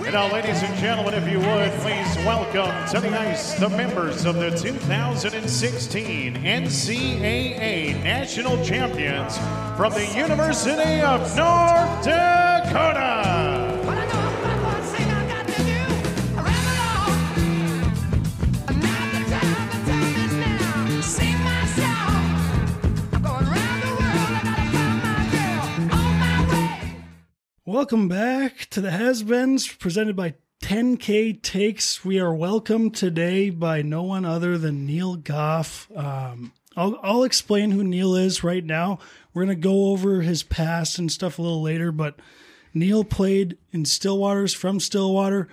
And now, ladies and gentlemen, if you would, please welcome to the ice the members of the 2016 NCAA National Champions from the University of North Dakota. Welcome back to the Has-Beens presented by 10K Takes. We are welcomed today by no one other than Neal Goff. Um, I'll, I'll explain who Neal is right now. We're going to go over his past and stuff a little later, but Neal played in Stillwaters from Stillwater,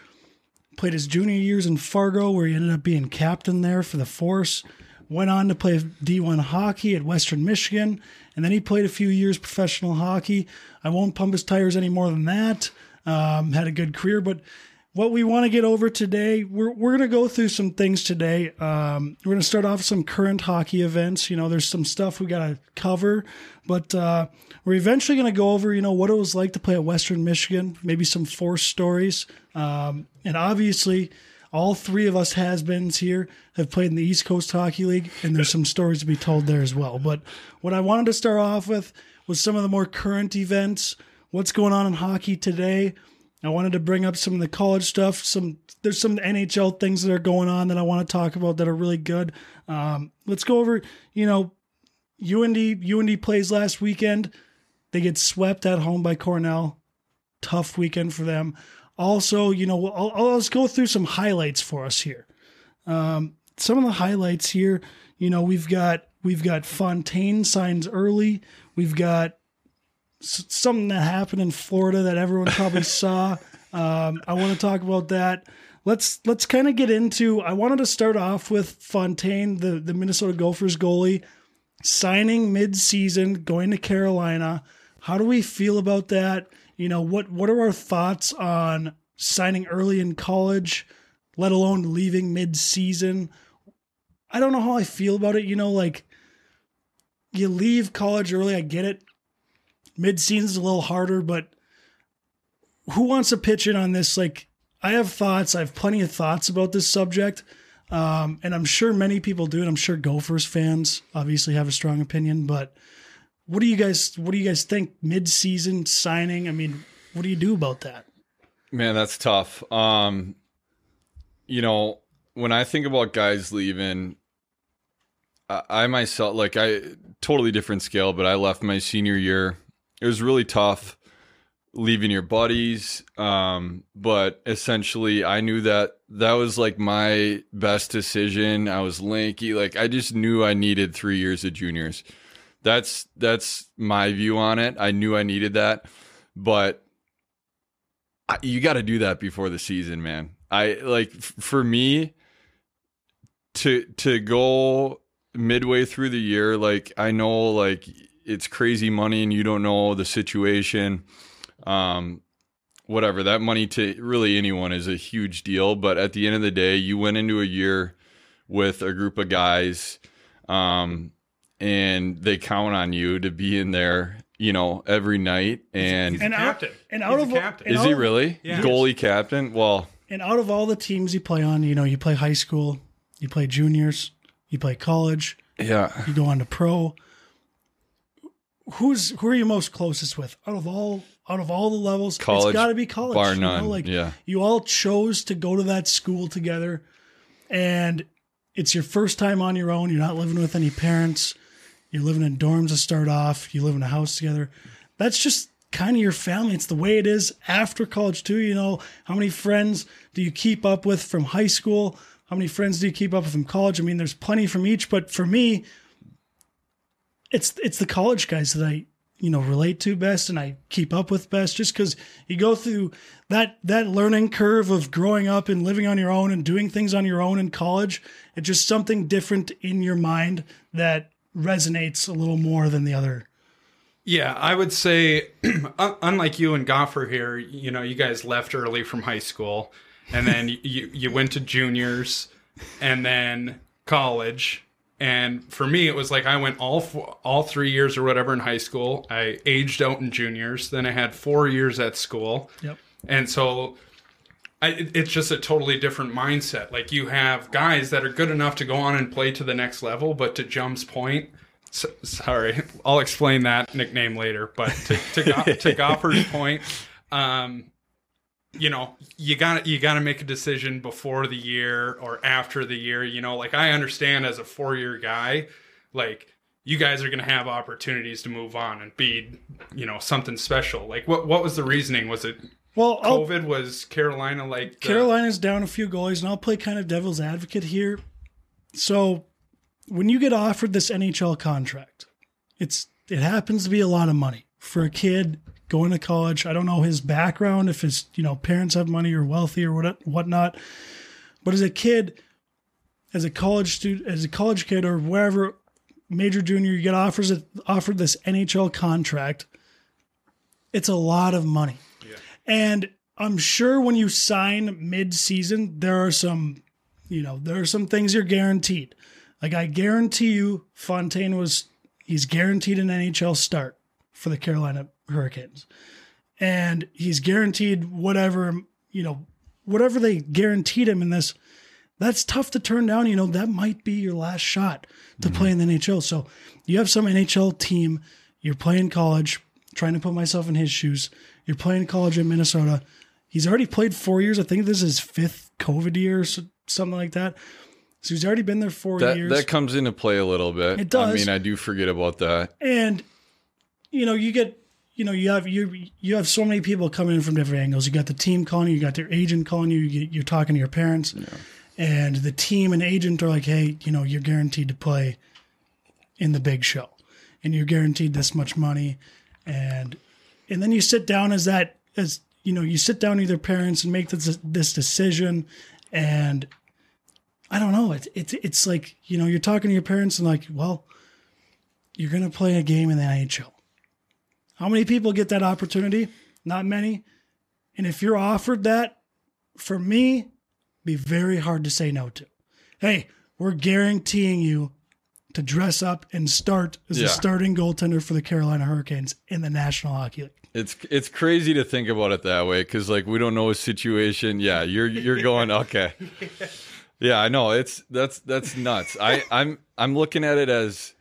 played his junior years in Fargo, where he ended up being captain there for the Force. Went on to play D1 hockey at Western Michigan, and then he played a few years professional hockey. I won't pump his tires any more than that. Um, had a good career, but what we want to get over today, we're, we're going to go through some things today. Um, we're going to start off with some current hockey events. You know, there's some stuff we got to cover, but uh, we're eventually going to go over, you know, what it was like to play at Western Michigan, maybe some force stories. Um, and obviously, all three of us has-beens here have played in the East Coast Hockey League, and there's some stories to be told there as well. But what I wanted to start off with was some of the more current events, what's going on in hockey today. I wanted to bring up some of the college stuff. Some there's some NHL things that are going on that I want to talk about that are really good. Um, let's go over. You know, UND UND plays last weekend. They get swept at home by Cornell. Tough weekend for them. Also, you know, I'll, I'll let's go through some highlights for us here. Um, some of the highlights here. You know, we've got we've got Fontaine signs early. We've got s- something that happened in Florida that everyone probably saw. Um, I want to talk about that. Let's let's kind of get into. I wanted to start off with Fontaine, the the Minnesota Gophers goalie, signing mid-season, going to Carolina. How do we feel about that? You know, what what are our thoughts on signing early in college, let alone leaving mid-season? I don't know how I feel about it. You know, like you leave college early, I get it. Mid-season's a little harder, but who wants to pitch in on this? Like, I have thoughts. I have plenty of thoughts about this subject. Um, and I'm sure many people do, and I'm sure Gophers fans obviously have a strong opinion. But what do you guys what do you guys think? Mid season signing? I mean, what do you do about that? Man, that's tough. Um, you know, when I think about guys leaving, I, I myself like I totally different scale, but I left my senior year. It was really tough leaving your buddies. Um, but essentially I knew that that was like my best decision. I was lanky. Like I just knew I needed three years of juniors. That's that's my view on it. I knew I needed that, but I, you got to do that before the season, man. I like f- for me to to go midway through the year. Like I know, like it's crazy money, and you don't know the situation um, whatever that money to really anyone is a huge deal but at the end of the day you went into a year with a group of guys um, and they count on you to be in there you know every night and He's a And out- and out He's of a captain. and is he really Yeah. goalie captain well And out of all the teams you play on, you know, you play high school, you play juniors, you play college, yeah you go on to pro. Who's who are you most closest with out of all out of all the levels? College, it's got to be college, bar you know, none, like yeah. you all chose to go to that school together, and it's your first time on your own. You're not living with any parents. You're living in dorms to start off. You live in a house together. That's just kind of your family. It's the way it is after college too. You know, how many friends do you keep up with from high school? How many friends do you keep up with from college? I mean, there's plenty from each, but for me, it's it's the college guys that I you know relate to best and I keep up with best just because you go through that that learning curve of growing up and living on your own and doing things on your own in college. It's just something different in your mind that resonates a little more than the other. Yeah, I would say, unlike you and Goffer here, you know, you guys left early from high school, and then you you went to juniors, and then college. And for me, it was like I went all four, all three years or whatever in high school. I aged out in juniors. Then I had four years at school. Yep. And so I, it's just a totally different mindset. Like you have guys that are good enough to go on and play to the next level, but to Jump's point, s sorry, I'll explain that nickname later. But to to, Go- to Goffer's point, um, you know, you got you got to make a decision before the year or after the year. You know, like I understand as a four year guy, like you guys are going to have opportunities to move on and be, you know, something special. Like what what was the reasoning? Was it Well, I'll, COVID? Was Carolina like the- Carolina's down a few goalies, and I'll play kind of devil's advocate here. So, when you get offered this NHL contract, it's it happens to be a lot of money for a kid going to college. I don't know his background, if his you know parents have money or wealthy or what whatnot, but as a kid, as a college student, as a college kid or wherever, major junior, you get offers offered this NHL contract. It's a lot of money. And I'm sure when you sign mid-season, there are some, you know, there are some things you're guaranteed. Like I guarantee you, Fontaine was he's guaranteed an NHL start for the Carolina Hurricanes, and he's guaranteed whatever you know, whatever they guaranteed him in this. That's tough to turn down. You know, that might be your last shot to mm-hmm. play in the NHL. So you have some NHL team. You're playing college. Trying to put myself in his shoes. You're playing college in Minnesota. He's already played four years. I think this is his fifth COVID year, or something like that. So he's already been there four That years. that comes into play a little bit. It does. I mean, I do forget about that. and you know you get you know you have you you have so many people coming in from different angles you got the team calling you you got their agent calling you, you get, you're talking to your parents and the team and agent are like hey you know you're guaranteed to play in the big show and you're guaranteed this much money and and then you sit down as that as you know you sit down with your parents and make this this decision and I don't know it's it's it's like you know you're talking to your parents and like well you're going to play a game in the NHL. How many people get that opportunity? Not many. And if you're offered that, for me, be very hard to say no to. Hey, we're guaranteeing you to dress up and start as Yeah. the starting goaltender for the Carolina Hurricanes in the National Hockey League. It's it's crazy to think about it that way because like we don't know his situation. Yeah, you're you're going okay. Yeah, I know it's that's that's nuts. I I'm I'm looking at it as,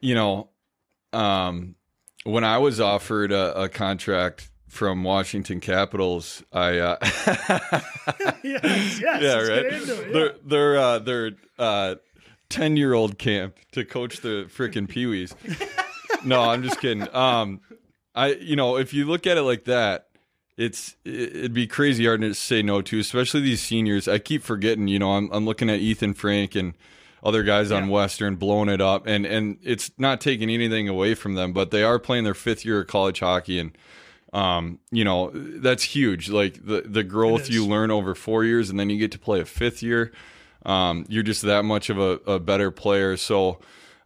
you know, um, when I was offered a, a contract from Washington Capitals, I uh, yes, yes. yeah right. it, yeah. Their their uh, their uh, ten year old camp to coach the freaking Pee Wees. no, I'm just kidding. Um, I you know if you look at it like that, it's it- it'd be crazy hard to say no to, especially these seniors. I keep forgetting. You know, I'm I'm looking at Ethan Frank and other guys on Western blowing it up, and and it's not taking anything away from them, but they are playing their fifth year of college hockey and um, you know, that's huge. Like the the growth you learn over four years, and then you get to play a fifth year. Um, you're just that much of a, a better player. So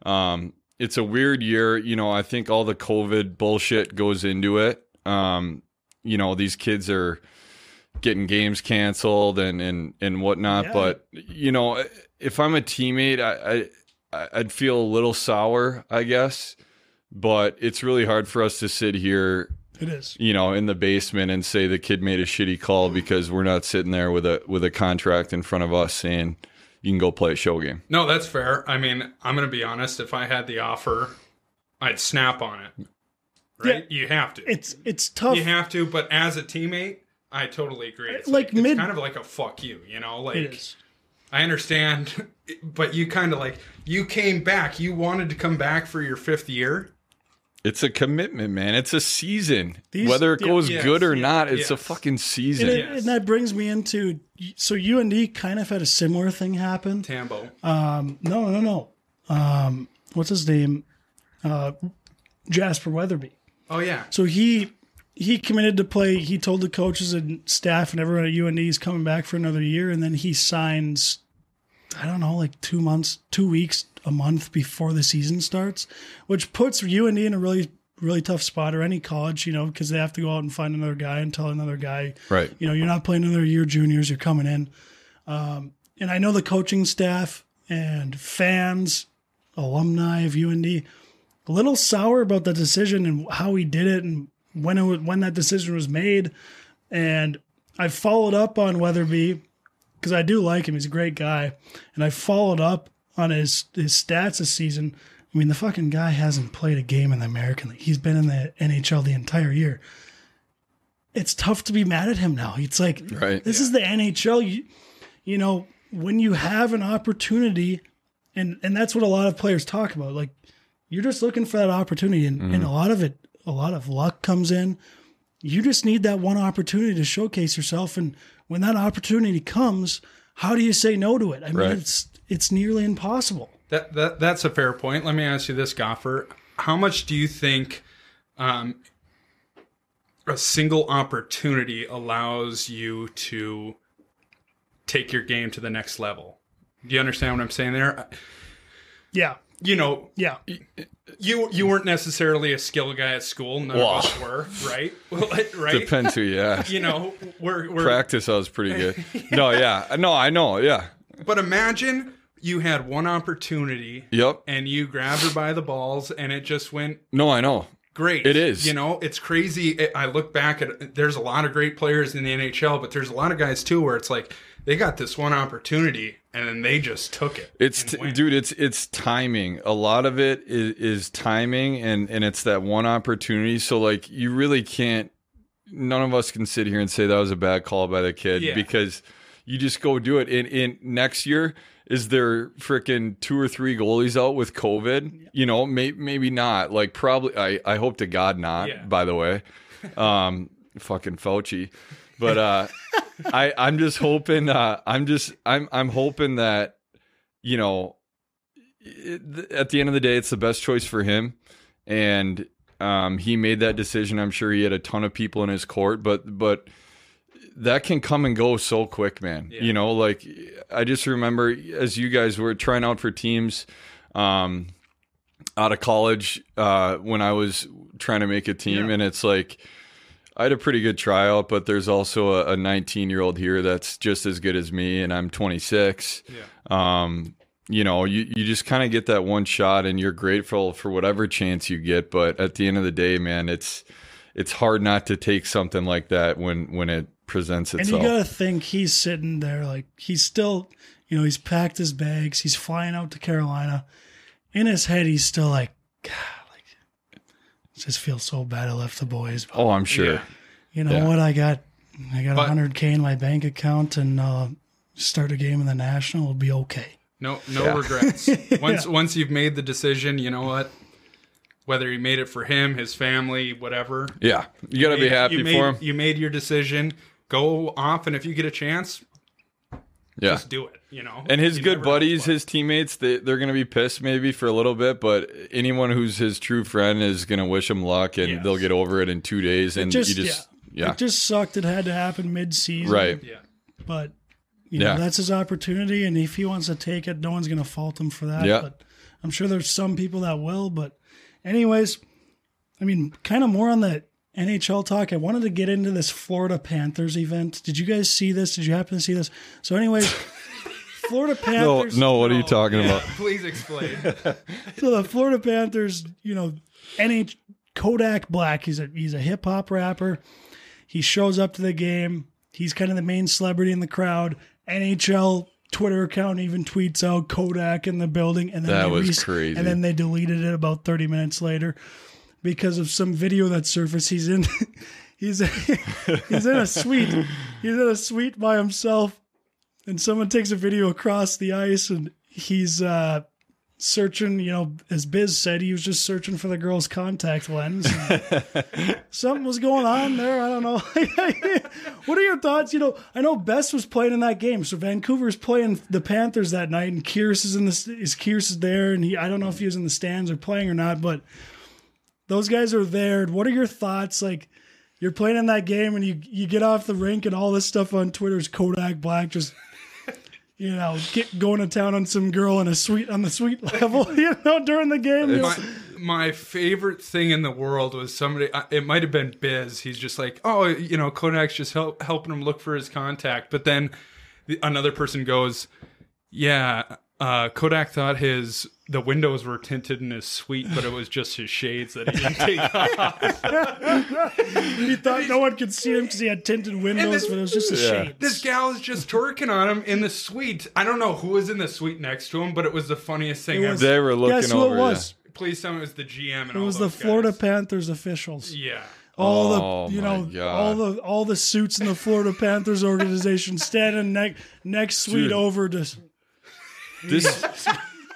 um, it's a weird year. You know, I think all the COVID bullshit goes into it. Um, you know, these kids are getting games canceled and and and whatnot. Yeah. But you know, if I'm a teammate, I, I I'd feel a little sour, I guess. But it's really hard for us to sit here It is. you know, in the basement and say the kid made a shitty call because we're not sitting there with a with a contract in front of us saying you can go play a show game. No, that's fair. I mean, I'm going to be honest. If I had the offer, I'd snap on it. Right? You have to. It's it's tough. you have to. But as a teammate, I totally agree. It's Like like, it's kind of like a fuck you. You know, like it is. I understand, but you kind of like you came back. You wanted to come back for your fifth year. It's a commitment, man. It's a season. These- Whether it yeah, goes yes, good or yeah, not, it's a yes. fucking And, season. it, Yes. and that brings me into so UND kind of had a similar thing happen. Tambo. Um, no, no, no. Um, what's his name? Uh, Jasper Weatherby. Oh yeah. So he he committed to play. He told the coaches and staff and everyone at UND he's coming back for another year, and then he signs. I don't know, like two months, two weeks, a month before the season starts, which puts UND in a really, really tough spot, or any college, you know, because they have to go out and find another guy and tell another guy, Right. you know, you're not playing another year juniors, you're coming in. Um, and I know the coaching staff and fans, alumni of UND, a little sour about the decision and how he did it and when it was, when that decision was made. And I followed up on Weatherby because I do like him. He's a great guy, and I followed up on his his stats this season. I mean, the fucking guy hasn't played a game in the American League. He's been in the NHL the entire year. It's tough to be mad at him now. It's like Right. this is the NHL. You, you know, when you have an opportunity, and and that's what a lot of players talk about. Like you're just looking for that opportunity, and, and mm. a lot of it, a lot of luck comes in. You just need that one opportunity to showcase yourself, and when that opportunity comes, how do you say no to it? I mean, Right. it's it's nearly impossible. That, that that's a fair point. Let me ask you this, Goffer. How much do you think um, a single opportunity allows you to take your game to the next level? Do you understand what I'm saying there? Yeah, You know, yeah, you you weren't necessarily a skill guy at school. None Wow. of us were, right? right? Depends who you ask. You know, we're, we're Practice, I was pretty good. No, yeah, no, I know, yeah, but imagine you had one opportunity yep. and you grabbed her by the balls and it just went No, I know. great. It is. You know, it's crazy. I look back at there's a lot of great players in the NHL, but there's a lot of guys too where it's like they got this one opportunity and then they just took it. It's t- dude, it's it's timing. A lot of it is, is timing, and and it's that one opportunity. So like, you really can't. None of us can sit here and say that was a bad call by the kid Yeah. because you just go do it. In in next year, is there freaking two or three goalies out with COVID? You know, may, maybe not. Like probably. I I hope to God not. Yeah. By the way, um, fucking Fauci. But uh, I I'm just hoping. Uh, I'm just I'm I'm hoping that you know, it, at the end of the day, it's the best choice for him, and um, he made that decision. I'm sure he had a ton of people in his court, but but that can come and go so quick, man. Yeah. You know, like I just remember as you guys were trying out for teams. Um, out of college uh, when I was trying to make a team, Yeah. and it's like I had a pretty good tryout, but there's also a 19 year old here that's just as good as me, and I'm 26. Yeah. Um, you know, you, you just kind of get that one shot, and you're grateful for whatever chance you get. But at the end of the day, man, it's it's hard not to take something like that when when it presents itself. and you gotta think he's sitting there like he's still, you know, he's packed his bags, he's flying out to Carolina. In his head, he's still like, God, like, it just feels so bad I left the boys. But oh, I'm sure. Yeah. you know yeah. what? I got, I got But- 100k in my bank account, and uh, start a game in the national will be okay. No no Yeah. regrets. Once once you've made the decision, you know what? Whether he made it for him, his family, whatever. Yeah, you got to be made- happy made, for him. You made your decision. Go off, and if you get a chance, Yeah, just do it. You know. And his You good buddies, his teammates, they, they're going to be pissed maybe for a little bit, but anyone who's his true friend is going to wish him luck and Yes. they'll get over it in two days. And just, you just, yeah, yeah, it just sucked. It had to happen mid-season, right. Yeah. But you Yeah. know that's his opportunity, and if he wants to take it, no one's going to fault him for that. Yeah. But I'm sure there's some people that will. But anyways, I mean, kind of more on the NHL talk. I wanted to get into this Florida Panthers event. Did you guys see this? Did you happen to see this? So, anyways, Florida Panthers. no, what are you talking about? Please explain. So the Florida Panthers, you know, NH Kodak Black. He's a he's a hip hop rapper. He shows up to the game. He's kind of the main celebrity in the crowd. NHL Twitter account even tweets out Kodak in the building, and then That they was crazy. And then they deleted it about thirty minutes later because of some video that surfaced. He's in he's he's in a suite. He's in a suite by himself, and someone takes a video across the ice, and he's uh, searching. You know, as Biz said, he was just searching for the girl's contact lens. Something was going on there. I don't know. what are your thoughts? You know, I know Best was playing in that game, so Vancouver's playing the Panthers that night, and Kierce is in the is Kierce is there, and he I don't know if he was in the stands or playing or not, but those guys are there. What are your thoughts? Like, you're playing in that game, and you you get off the rink, and all this stuff on Twitter is Kodak Black just. You know, get going to town on some girl in a suite on the sweet level. You know, during the game, my, my favorite thing in the world was somebody. It might have been Biz. He's just like, oh, you know, Kodak's just help, helping him look for his contact. But then the, another person goes, yeah, uh, Kodak thought his the windows were tinted in his suite, but it was just his shades that he didn't take off. He thought no one could see him because he had tinted windows, this- but it was just a Yeah. shade. This gal is just twerking on him in the suite. I don't know who was in the suite next to him, but it was the funniest thing was- ever. They were looking Guess who over. it was? Please tell me it was the GM and It all was the Florida guys. Panthers officials. Yeah. All Oh the you know God. all the all the suits in the Florida Panthers organization standing next next suite Dude. over to This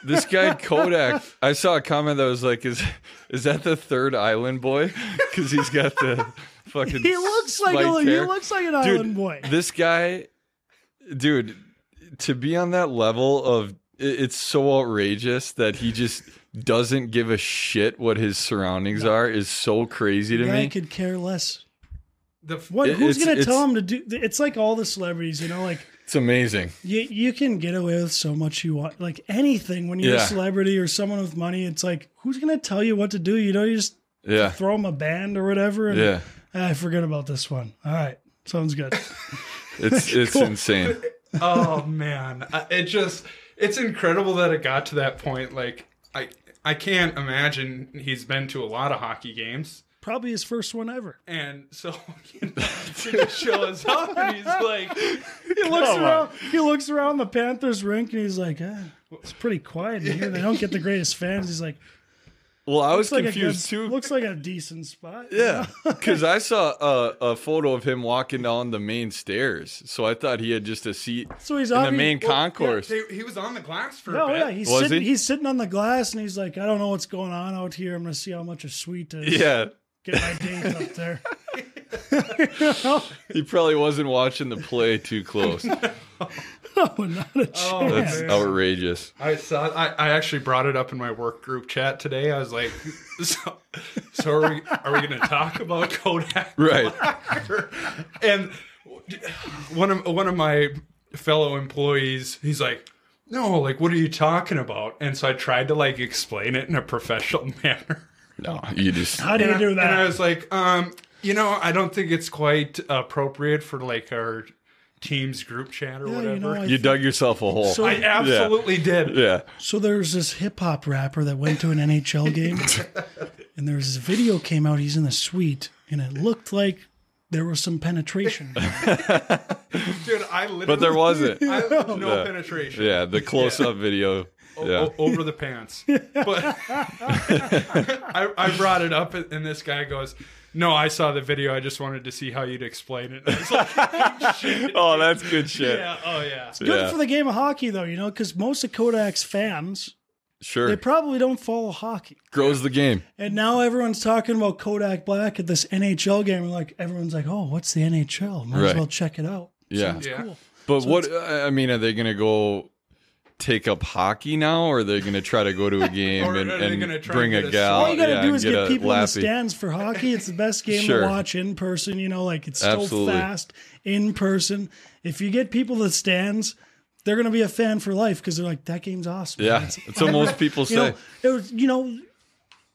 this guy Kodak. I saw a comment that was like, "Is is that the third island boy? Because he's got the fucking." He looks like spiked a, he hair. looks like an Dude, island boy. This guy, dude, to be on that level of it- it's so outrageous that he just doesn't give a shit what his surroundings are is so crazy to guy me. could care less. The What? It- who's it's- gonna tell him to do? It's like all the celebrities, you know, like It's amazing. you you can get away with so much you want, like anything when you're Yeah. a celebrity or someone with money. It's like who's gonna tell you what to do? You know, you just Yeah. throw them a band or whatever. And, Yeah. "Ah, I forget about this one. All right, sounds good. It's it's insane. oh man, it just it's incredible that it got to that point. Like I I can't imagine he's been to a lot of hockey games. Probably his first one ever. And so you know, he just shows up and he's like, He looks around. He looks around the Panthers rink and he's like, ah, "It's pretty quiet in here. They don't get the greatest fans." He's like, Well, I was "Looks like a confused good, too. Looks like a decent spot." Yeah, because I saw a, a photo of him walking down the main stairs, so I thought he had just a seat So he's in the obvi- main well, concourse. They- he was on the glass for Oh a bit. yeah, he's Was sitting. he? He's sitting on the glass and he's like, "I don't know what's going on out here. I'm gonna see how much a suite is. yeah, get my date up there." he probably wasn't watching the play too close. Oh, not a chance. Oh, That's man. outrageous. I saw. I, I actually brought it up in my work group chat today. I was like, "So, so are we? Are we going to talk about Kodak?" Right. and one of one of my fellow employees, he's like, "No, like, what are you talking about?" And so I tried to like explain it in a professional manner. No, you just How do you do that? And I was like, um, you know, I don't think it's quite appropriate for like our team's group chat or Yeah, whatever. you know, you dug yourself a hole. So- I absolutely did. yeah, So there's this hip hop rapper that went to an NHL game, and there's this video came out. He's in the suite, and it looked like there was some penetration. Dude, I literally. but there wasn't. I, no Yeah. penetration. Yeah, the close-up video. O- Yeah, o- over the pants. But I, I brought it up, and this guy goes, "No, I saw the video. I just wanted to see how you'd explain it." And I was like, "Shit." oh, that's good shit. yeah, oh yeah. It's Good Yeah. for the game of hockey, though, you know, because most of Kodak's fans Sure, they probably don't follow hockey. grows the game. And now everyone's talking about Kodak Black at this NHL game. And like everyone's like, "Oh, what's the NHL? Might as well check it out." Yeah, Sounds Yeah. cool. but what? I mean, are they gonna go? Take up hockey now, or are they going to try to go to a game and, and bring a get a gal? All you gotta yeah, do is and get a people in the stands for hockey. It's the best game Sure. to watch in person. You know, like it's still Absolutely. fast in person. If you get people to the stands, they're gonna be a fan for life because they're like, "That game's awesome." Yeah, It's- that's what most people you say. know, it was you know,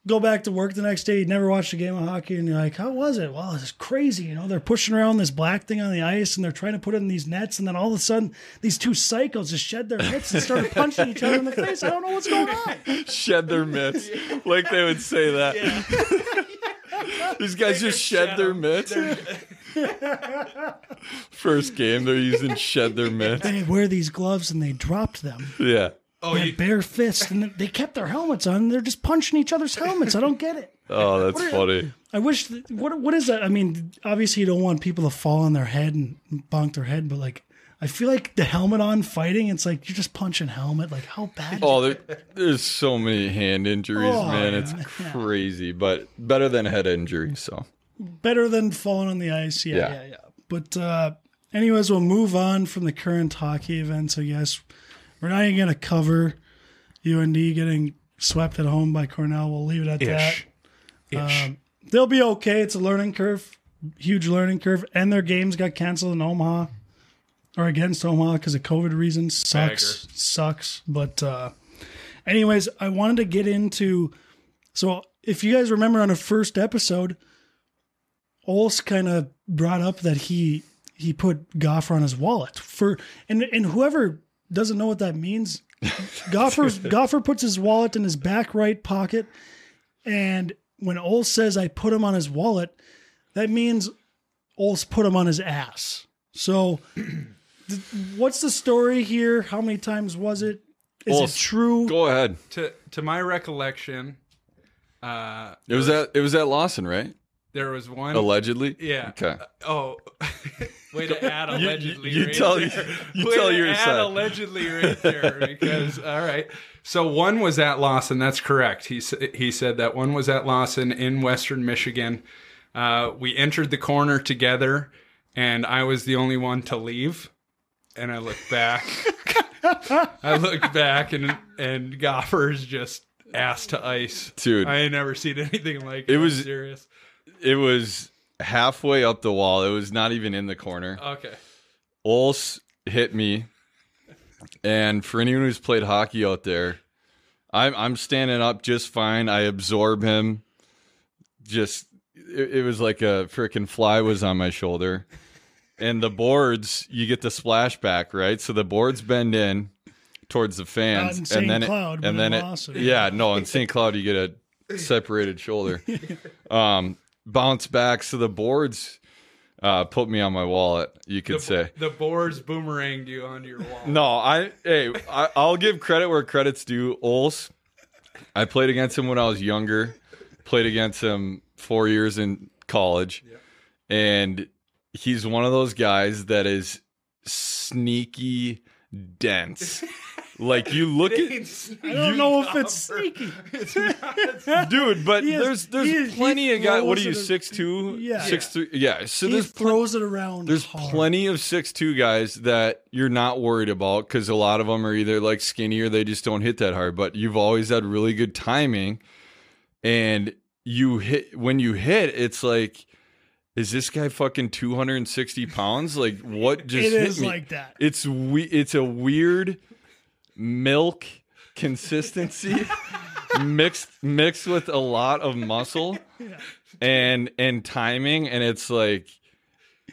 go back to work the next day. You never watched a game of hockey, and you're like, "How was it?" Well, it's crazy. You know, they're pushing around this black thing on the ice, and they're trying to put it in these nets, and then all of a sudden, these two psychos just shed their mitts and started punching each other in the face. I don't know what's going on. shed their mitts, like they would say that. These guys just shed their mitts. First game, they're using shed their mitts. They wear these gloves, and they dropped them. Yeah. Oh, They you, had bare fists, and they kept their helmets on. They're just punching each other's helmets. I don't get it. Oh, that's are- funny. I wish. That, what what is that? I mean, obviously you don't want people to fall on their head and bonk their head, but like, I feel like the helmet on fighting. It's like you're just punching helmet. Like how bad? Oh, there, there's so many hand injuries, Oh, man. yeah, It's crazy, but better than head injuries. So Better than falling on the ice. Yeah, yeah, Yeah. yeah. But uh, anyways, we'll move on from the current hockey events. I guess we're not even gonna cover UND getting swept at home by Cornell. We'll leave it at that. ish, ish. Um, they'll be okay. It's a learning curve, huge learning curve, and their games got canceled in Omaha or against Omaha because of COVID reasons. Sucks, Bagger. sucks. But uh, anyways, I wanted to get into. So if you guys remember on the first episode, Ols kind of brought up that he he put Goffer on his wallet for and and whoever doesn't know what that means, Goffer Goffer puts his wallet in his back right pocket, and when Ols says I put him on his wallet, that means Ols put him on his ass. So, th- what's the story here? How many times was it? Is Ols, it true? Go ahead. To to my recollection, uh, It was at it was at Lawson, right? There was one. Allegedly. Yeah. Okay. Oh, way to add You- allegedly. you right tell- there. you Way tell to your add side. allegedly right there because all right. So one was at Lawson. That's correct. He he said that one was at Lawson in Western Michigan. Uh, we entered the corner together, and I was the only one to leave. And I look back. I look back, and and Goffer's just ass to ice, Dude. I ain't never seen anything like it. It was- serious. It was halfway up the wall. It was not even in the corner. Okay. Ols hit me, and for anyone who's played hockey out there, I'm I'm standing up just fine. I absorb him. Just it, it was like a freaking fly was on my shoulder, and the boards you get the splashback right. So the boards bend in towards the fans, in and then Cloud, it, but and in then it, Lawson. yeah, no, in St. Cloud you get a separated shoulder. Um, bounce back, so the boards uh, put me on my wallet. You could the, say. the boards boomeranged you onto your wall. No, I hey, I, I'll give credit where credit's due. Ols, I played against him when I was younger. Played against him four years in college, and he's one of those guys that is sneaky dense. like you look at I don't know if it's sneaky. dude, but He is- there's there's he is- he plenty of guys. What are you throws it- six two? Yeah. six three. Yeah. So He there's plenty. throws it around. There's hard. plenty of six two guys that you're not worried about because a lot of them are either like skinny or they just don't hit that hard. But you've always had really good timing, and you hit when you hit, it's like, is this guy fucking 260 pounds? Like what just It hit is me? like that. It's we. It's a weird milk consistency mixed mixed with a lot of muscle and and timing, and it's like.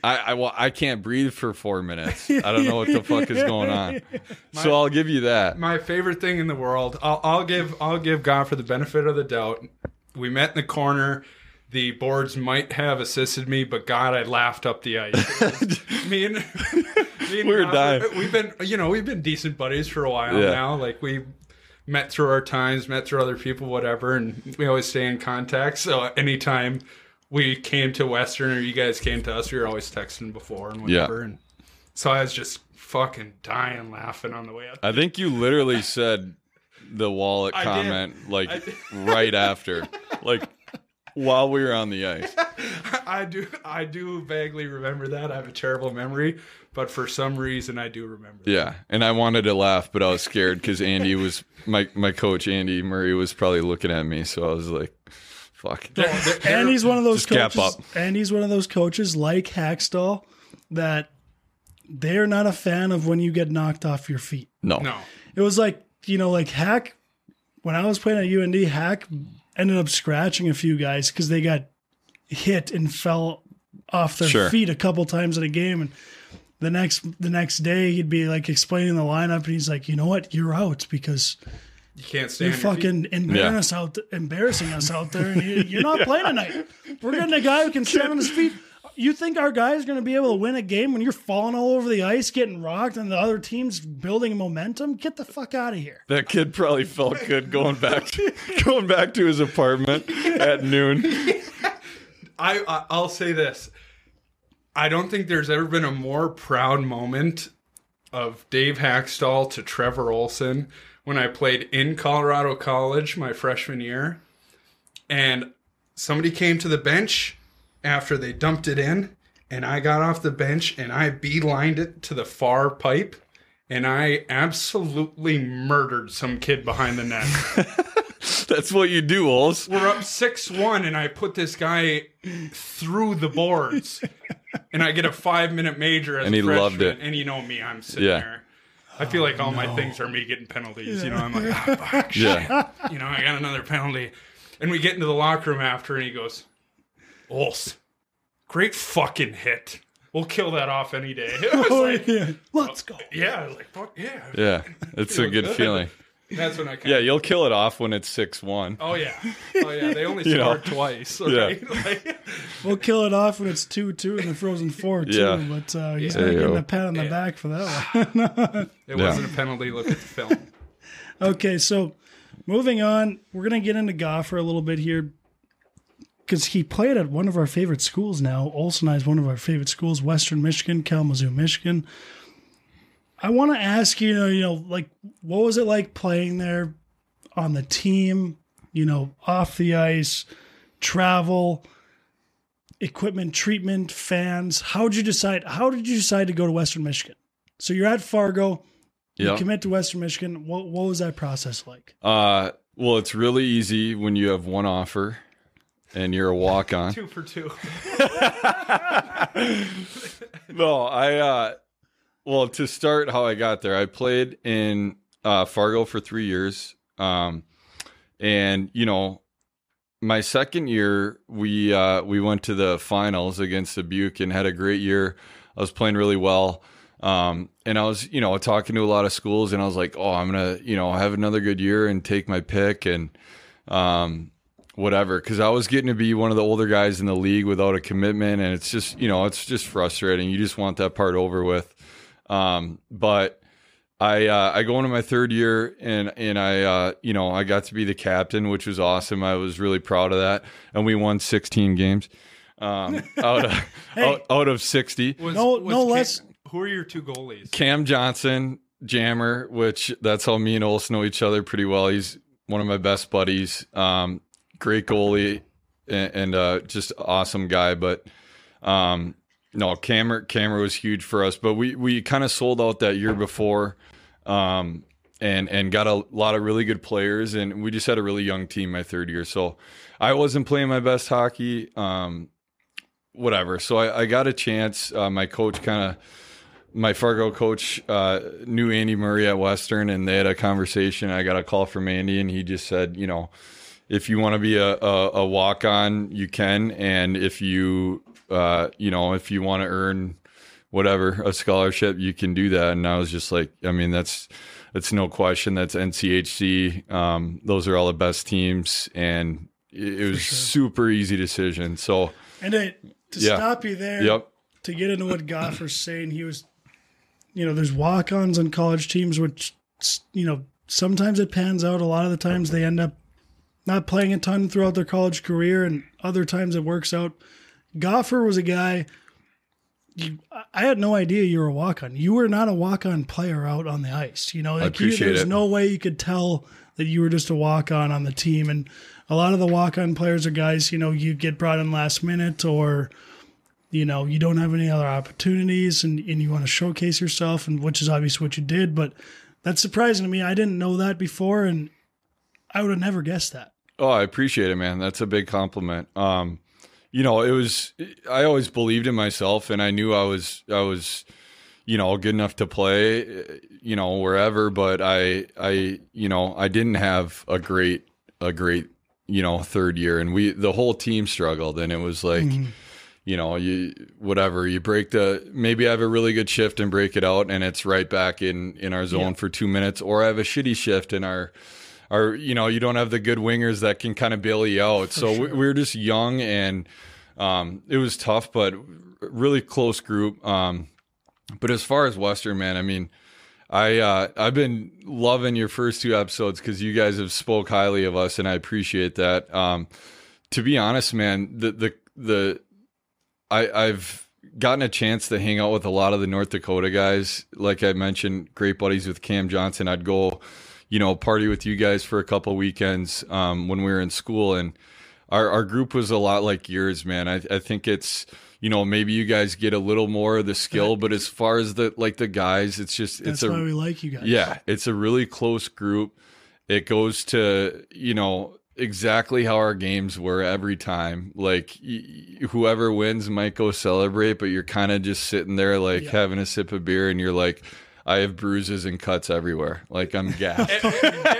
I, I, well, I can't breathe for four minutes. I don't know what the fuck is going on. So I'll give you that. My favorite thing in the world. I'll, I'll give I'll give Goffer the benefit of the doubt. We met in the corner. The boards might have assisted me, but God, I laughed up the ice. me and We were dying. We've been, you know, we've been decent buddies for a while Yeah. now. Like we met through our times, met through other people, whatever, and we always stay in contact. So anytime we came to Western or you guys came to us, we were always texting before and Yeah. whatever. And so I was just fucking dying laughing on the way up. I think you literally said the wallet I did. comment like right after, like while we were on the ice. I do I do vaguely remember that. I have a terrible memory, but for some reason I do remember. that. Yeah, and I wanted to laugh, but I was scared because Andy was my my coach. Andy Murray was probably looking at me, so I was like, "Fuck." And he's one of those Just gap coaches. up. And he's one of those coaches like Hakstol that they're not a fan of when you get knocked off your feet. No, No. It was like you know, like Hack. When I was playing at UND, Hack ended up scratching a few guys because they got hit and fell off their Sure. feet a couple times in a game. And the next the next day, he'd be like explaining the lineup, and he's like, "You know what? You're out because You can't stand. you're on your feet. fucking embarrassing us out, embarrassing us out there, and you, you're not playing tonight. We're getting a guy who can stand on his feet." You think our guy is going to be able to win a game when you're falling all over the ice, getting rocked, and the other team's building momentum? Get the fuck out of here! that kid probably felt good going back to, going back to his apartment at noon. I, I I'll say this. I don't think there's ever been a more proud moment of Dave Hakstol to Trevor Olson when I played in Colorado College my freshman year. And somebody came to the bench after they dumped it in, and I got off the bench and I beelined it to the far pipe, and I absolutely murdered some kid behind the net. That's what you do, Ols. We're up six one, and I put this guy through the boards, and I get a five minute major as And he freshman, loved it. And you know me, I'm sitting Yeah. there. I feel like all my things are me getting penalties. You know, I'm like, ah, fuck, shit. Yeah, You know, I got another penalty. And we get into the locker room after, and he goes, Ols, great fucking hit. we'll kill that off any day. I was Oh, like, yeah. Let's go. yeah, I was like, fuck yeah. Yeah, it's a good feeling. That's when I kind Yeah, of. you'll kill it off when it's six one. Oh yeah, oh yeah. They only You know. scored twice. Okay? Like, We'll kill it off when it's 2 2 in the Frozen 4, too. Yeah. But uh, he's not There getting go. a pat on the Yeah. back for that one. it Yeah. wasn't a penalty. Look at the film. Okay, so moving on, we're going to get into Goffer a little bit here because he played at one of our favorite schools now. Olsen is one of our favorite schools, Western Michigan, Kalamazoo, Michigan. I want to ask you, you know, you know, like, what was it like playing there on the team, you know, off the ice, travel, equipment treatment, fans? How did you decide? How did you decide to go to Western Michigan? So you're at Fargo, you commit to Western Michigan. What what was that process like? Uh, well, it's really easy when you have one offer and you're a walk on. Two for two. no, I uh well, to start how I got there, I played in uh Fargo for 3 years. Um and you know, my second year we uh we went to the finals against Dubuque and had a great year. I was playing really well. Um and I was, you know, talking to a lot of schools and I was like, "Oh, I'm going to, you know, have another good year and take my pick and um whatever because i was getting to be one of the older guys in the league without a commitment and it's just you know it's just frustrating you just want that part over with um but i uh i go into my third year and and i uh you know i got to be the captain which was awesome i was really proud of that and we won 16 games um out of out, out of 60 Was, No- was no Cam- less- Who are your two goalies? Cam Johnson, Jammer, which that's how me and olson know each other pretty well. He's one of my best buddies. Um, great goalie and, and uh, just awesome guy. But um, no, Camer Camer was huge for us. But we we kind of sold out that year before. Um, and and got a lot of really good players, and we just had a really young team my third year. So I wasn't playing my best hockey. Um, whatever. So I, I got a chance. Uh, my coach kind of my Fargo coach uh, knew Andy Murray at Western, and they had a conversation. I got a call from Andy, and he just said, you know, if you want to be a, a, a walk on, you can, and if you, uh, you know, if you want to earn whatever a scholarship, you can do that. And I was just like, I mean, that's that's no question. That's NCHC. Um, those are all the best teams, and it, it was super easy decision. So, And to, to Yeah. stop you there, yep, to get into what Goffer's saying, he was, you know, there's walk-ons on college teams, which, you know, sometimes it pans out. A lot of the times they end up not playing a ton throughout their college career, and other times it works out. Goffer was a guy. You, I had no idea you were a walk-on. You were not a walk-on player out on the ice. You know, like you, there's it. no way you could tell that you were just a walk-on on the team. And a lot of the walk-on players are guys, you know, you get brought in last minute or you know you don't have any other opportunities and, and you want to showcase yourself and which is obviously what you did but that's surprising to me i didn't know that before and i would have never guessed that Oh, I appreciate it, man. That's a big compliment. Um, you know, it was I always believed in myself and I knew I was I was you know, good enough to play, you know, wherever, but I I you know, I didn't have a great a great, you know, third year and we the whole team struggled and it was like you know, you whatever, you break the maybe I have a really good shift and break it out and it's right back in in our zone Yeah. for 2 minutes or I have a shitty shift in our or you know you don't have the good wingers that can kind of bail you out. so we, we were just young and um, it was tough, but really close group. Um, but as far as Western, man, I mean, I uh, I've been loving your first two episodes because you guys have spoke highly of us, and I appreciate that. Um, to be honest, man, the the the I I've gotten a chance to hang out with a lot of the North Dakota guys. Like I mentioned, great buddies with Cam Johnson. I'd go, you know, party with you guys for a couple weekends um, when we were in school, and our our group was a lot like yours, man. I I think it's you know maybe you guys get a little more of the skill, but as far as the like the guys, it's just that's it's a why we like you guys yeah, it's a really close group. It goes to, you know, exactly how our games were every time. Like y- whoever wins might go celebrate, but you're kind of just sitting there like Yeah. having a sip of beer and you're like I have bruises and cuts everywhere. Like I'm gassed.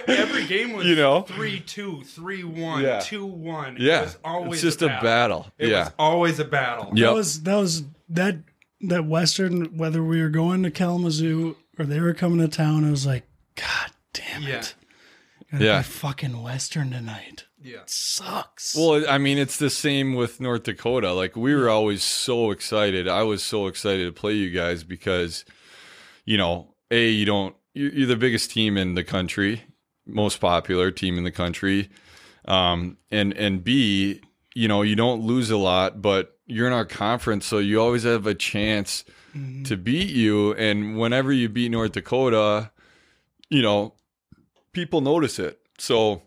Every game was You know? 3 2, 3 1, Yeah. 2 1. yeah. It was always it's just a a battle. battle. It yeah. was always a battle. Yep. that was that was that that Western, whether we were going to Kalamazoo or they were coming to town, it was like, God damn it. Yeah. Gotta Yeah. play fucking Western tonight. Yeah. Sucks. Well, I mean, it's the same with North Dakota. Like we were always so excited. I was so excited to play you guys because, you know, a you don't you- you're the biggest team in the country, most popular team in the country, um, and and b you know you don't lose a lot, but you're in our conference, so you always have a chance to beat you. And whenever you beat North Dakota, you know, people notice it. So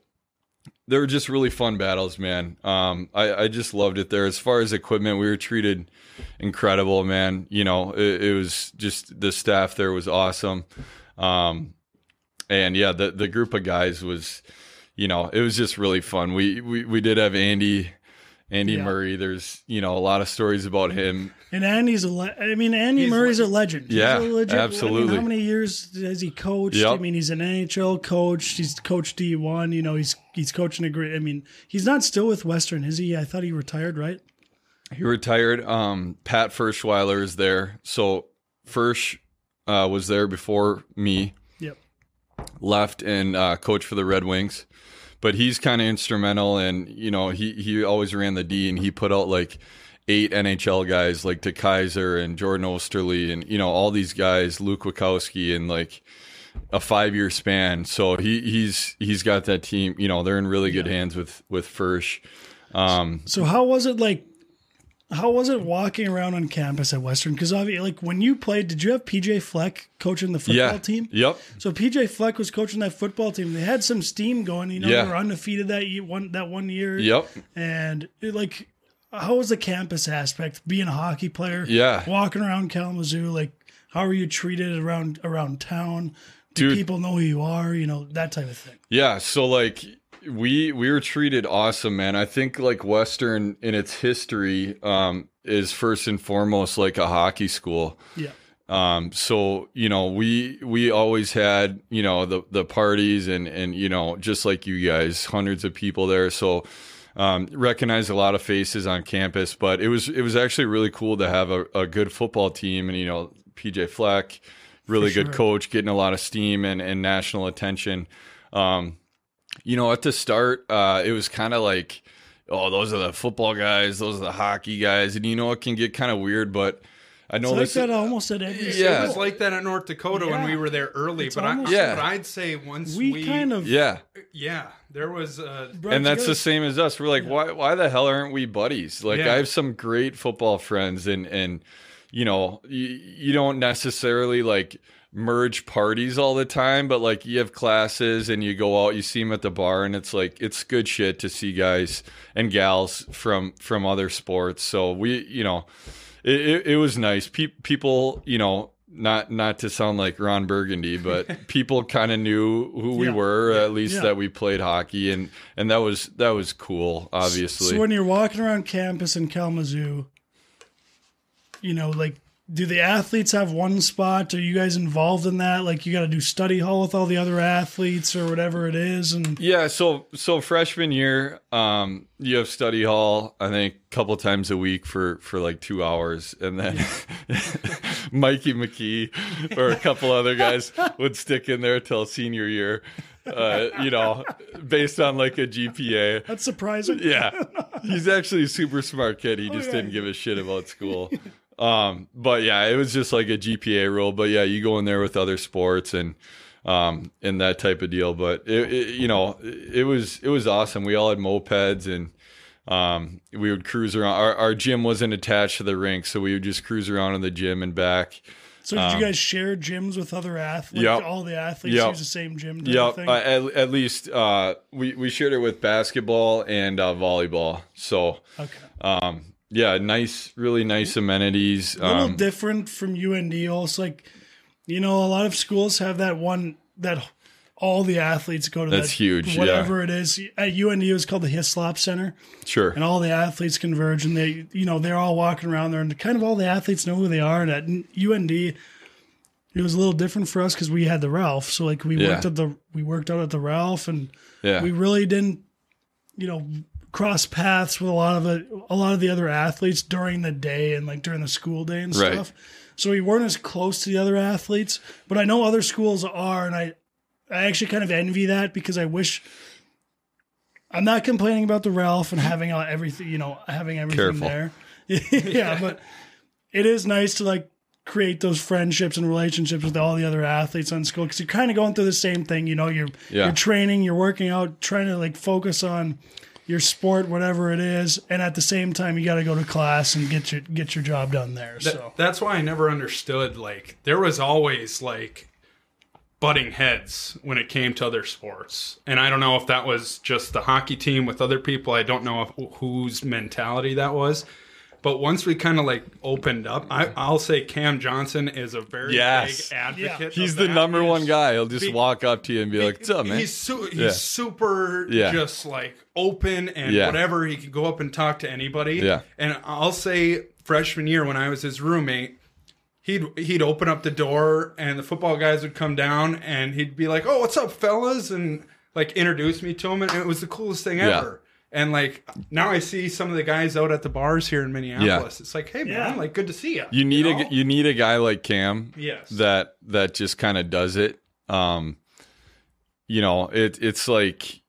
they were just really fun battles, man. Um, I, I just loved it there. As far as equipment, we were treated incredible, man. You know, it, it was just the staff there was awesome. Um, and yeah, the the group of guys was, you know, it was just really fun. We we, we did have Andy. Andy Yeah. Murray, there's you know a lot of stories about him. And Andy's a le- I mean, Andy He's Murray's a legend. He's Yeah, a legit- I mean, absolutely. how many years has he coached? Yep. I mean, he's an NHL coach. He's coached D1. You know, he's he's coaching a great. I mean, he's not still with Western, is he? I thought he retired, right? He retired. Um, Pat Ferschweiler is there. So Fersch uh, was there before me. Yep. Left and uh, coached for the Red Wings, but he's kind of instrumental. And you know, he he always ran the D, and he put out like eight NHL guys like DeKeyser and Jordan Oesterle, and you know all these guys, Luke Witkowski, and like a five year span. So he he's he's got that team. You know, they're in really good hands with with Fersch. Um, So how was it like? How was it walking around on campus at Western? Because obviously, like when you played, did you have PJ Fleck coaching the football yeah. team? Yep. So PJ Fleck was coaching that football team. They had some steam going. You know, Yeah. they were undefeated that year, one that one year. Yep. And it, like, how was the campus aspect? Being a hockey player, Yeah. walking around Kalamazoo, like, how are you treated around around town? Do Dude. people know who you are? You know that type of thing. Yeah, so like we we were treated awesome, man. I think like Western in its history um is first and foremost like a hockey school. Yeah. Um so, you know, we we always had, you know, the the parties and and you know, just like you guys, hundreds of people there. So um, recognized a lot of faces on campus, but it was it was actually really cool to have a, a good football team and you know PJ Fleck, really For good coach, getting a lot of steam and, and national attention. Um, you know, at the start, uh, it was kind of like, oh, those are the football guys, those are the hockey guys, and you know it can get kind of weird, but I know It's like this. that almost at every. Yeah. It was like that at North Dakota when we were there early. It's but I, yeah, but I'd say once we, we, kind of yeah, yeah, there was uh, and that's together- the same as us. We're like, why? Why the hell aren't we buddies? Like, Yeah. I have some great football friends, and and you know, you, you don't necessarily like merge parties all the time, but like you have classes and you go out, you see them at the bar, and it's like it's good shit to see guys and gals from from other sports. So we, you know, it it, it was nice. Pe- people, you know. Not not to sound like Ron Burgundy, but people kind of knew who we Yeah. were, at least Yeah. that we played hockey, and and that was that was cool. Obviously, So when you're walking around campus in Kalamazoo, you know, like, do the athletes have one spot? Are you guys involved in that? Like, you got to do study hall with all the other athletes or whatever it is, and yeah. So so freshman year, um, you have study hall. I think a couple times a week for for like two hours, and then Mikey McKee or a couple other guys would stick in there till senior year. Uh, you know, based on like a GPA. that's surprising. Yeah, he's actually a super smart kid. He just yeah. didn't give a shit about school. Um, but yeah, it was just like a GPA rule. But yeah, you go in there with other sports and um and that type of deal. But it, it you know it was it was awesome. We all had mopeds and um we would cruise around. Our, our gym wasn't attached to the rink, so we would just cruise around in the gym and back. So did you guys share gyms with other athletes? Um, Yep. all the athletes Yep. use the same gym. Yeah, uh, at, at least uh, we we shared it with basketball and uh, volleyball. So okay. um, yeah, nice, really nice amenities. A little Um, different from UND. Also, like you know, a lot of schools have that one that all the athletes go to. That's that, huge, yeah. Whatever it is, at UND it was called the Hyslop Center, sure. and all the athletes converge, and they, you know, they're all walking around there, and kind of all the athletes know who they are. And at UND, it was a little different for us because we had the Ralph. So like we Yeah. worked at the we worked out at the Ralph, and Yeah. we really didn't, you know, cross paths with a lot of the a lot of the other athletes during the day and like during the school day and Right. stuff. So we weren't as close to the other athletes, but I know other schools are, and I I actually kind of envy that because I wish. I'm not complaining about the Ralph and having everything, you know, having everything Careful. there. yeah, but it is nice to like create those friendships and relationships with all the other athletes on school because you're kind of going through the same thing. You know, you're Yeah. you're training, you're working out, trying to like focus on your sport, whatever it is, and at the same time, you got to go to class and get your get your job done there. Th- So that's why I never understood. Like, there was always like butting heads when it came to other sports, and I don't know if that was just the hockey team with other people. I don't know if, whose mentality that was. But once we kind of like opened up, I, I'll say Cam Johnson is a very Yes. big advocate. He's of the that. number one guy. He'll just Be- walk up to you and be like, "What's up, man?" He's su- he's Yeah. super Yeah. just like open and Yeah. whatever. He can go up and talk to anybody. Yeah. And I'll say freshman year when I was his roommate, he'd he'd open up the door and the football guys would come down and he'd be like, "Oh, what's up, fellas?" and like introduce me to him and it was the coolest thing Yeah. ever. And like now I see some of the guys out at the bars here in Minneapolis. It's like, "Hey man, Yeah. like good to see you." You need know? a you need a guy like Cam Yes. that that just kind of does it. Um, you know, it it's like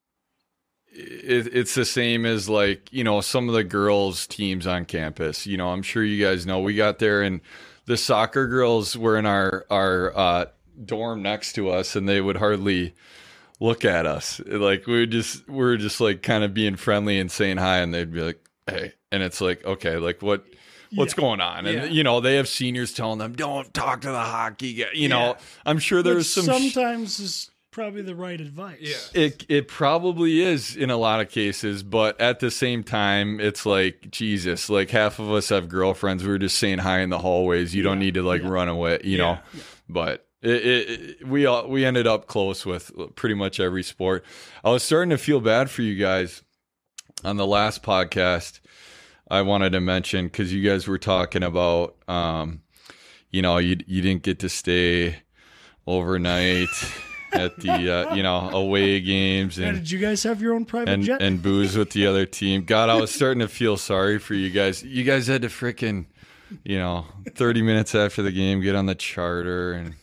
it, it's the same as like you know some of the girls teams on campus. You know, I'm sure you guys know we got there and the soccer girls were in our our uh, dorm next to us, and they would hardly look at us. Like we would just we are just like kind of being friendly and saying hi, and they'd be like, "Hey," and it's like, okay, like what what's going on? And Yeah. you know, they have seniors telling them, "Don't talk to the hockey guy." You know, Yeah. I'm sure which there's some. sh- sometimes is probably the right advice. Yeah. it it probably is in a lot of cases, but at the same time, it's like Jesus. Like half of us have girlfriends. We are just saying hi in the hallways. You don't need to like run away, you know. But it, it, it- we all we ended up close with pretty much every sport. I was starting to feel bad for you guys on the last podcast. I wanted to mention because you guys were talking about, um, you know, you you didn't get to stay overnight at the uh, you know away games Now, and did you guys have your own private and jet? and booze with the other team. God, I was starting to feel sorry for you guys. You guys had to frickin', you know, thirty minutes after the game, get on the charter and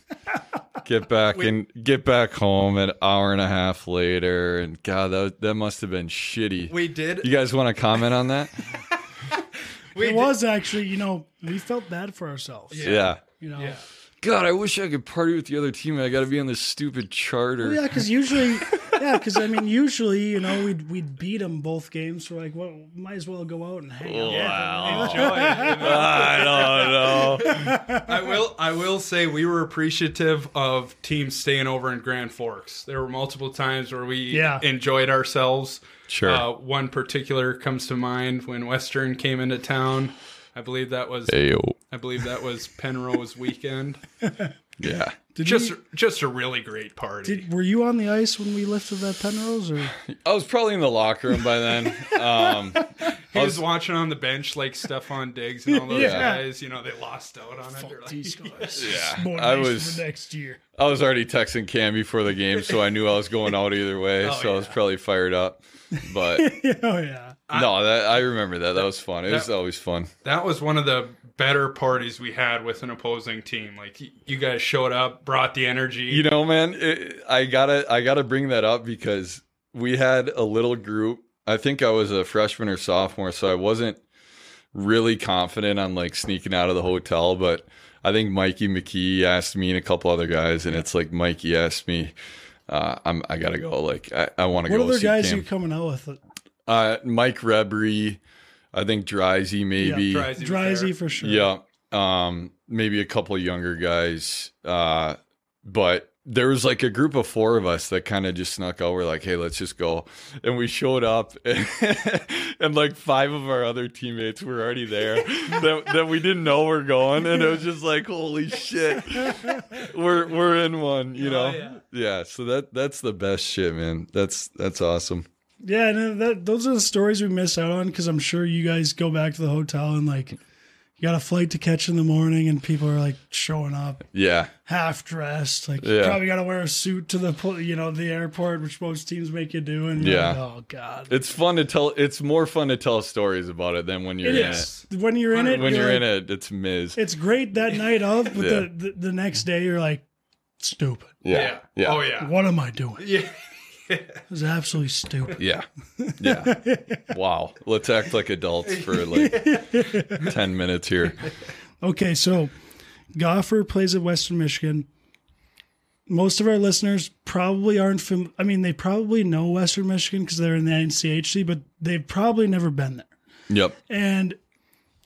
get back and get back home an hour and a half later. And God, that that must have been shitty. We did. You guys want to comment on that? we it did- was actually, you know, we felt bad for ourselves. Yeah. You know, Yeah. God, I wish I could party with the other team. I got to be on this stupid charter. Well, yeah, because usually, yeah, because I mean, usually, you know, we'd we'd beat them both games. So like, well, might as well go out and hang out. Wow. Enjoy you know? I don't know. I will. I will say we were appreciative of teams staying over in Grand Forks. There were multiple times where we Yeah. enjoyed ourselves. Sure. Uh, one particular comes to mind when Western came into town. I believe that was. Ayo. I believe that was Penrose weekend. Yeah. Did Just, you, just a really great party. did, were you on the ice when we lifted that Penrose? Or I was probably in the locker room by then. Um, he was watching on the bench like Stefon Diggs and all those Yeah. guys. You know, they lost out on it. They're like, these guys? Yeah, More I was- for next year. I was already texting Cam before the game, so I knew I was going out either way. Oh, so I was probably fired up. But oh yeah, no, that I remember that. That was fun. It was always fun. That was one of the better parties we had with an opposing team. Like you guys showed up, brought the energy. You know, man, it, I gotta I gotta bring that up because we had a little group. I think I was a freshman or sophomore, so I wasn't really confident on like sneaking out of the hotel. But I think Mikey McKee asked me and a couple other guys, and it's like Mikey asked me, uh, "I'm I gotta go. Like I, I want to go. what go other guys Cam." are you coming out with? Uh, Mike Rebry, I think Dryzy maybe. Yeah, Dryzy Dryzy for sure. Yeah. Um, maybe a couple younger guys. Uh, but there was like a group of four of us that kind of just snuck out. We're like, hey, let's just go. And we showed up, and, like five of our other teammates were already there that, that we didn't know were going. And it was just like, holy shit, we're we're in one, you oh, know? yeah. yeah. So that that's the best shit, man. That's that's awesome. Yeah, no, uh, that those are the stories we miss out on because I'm sure you guys go back to the hotel and like you got a flight to catch in the morning, and people are like showing up Yeah. half dressed. Like you Yeah. probably got to wear a suit to the you know the airport, which most teams make you do. And you're Yeah. like, oh god, It's fun to tell. It's more fun to tell stories about it than when you're it in is when you're in it. it. When you're like, in it, it's Miz. it's great that night of, but Yeah. the, the the next day you're like, stupid. yeah. Yeah. Oh yeah. What am I doing? Yeah. It was absolutely stupid. Yeah. Yeah. wow. Let's act like adults for like 10 minutes here. Okay, so Goffer plays at Western Michigan. Most of our listeners probably aren't fam- I mean, they probably know Western Michigan because they're in the NCHC, but they've probably never been there. Yep. And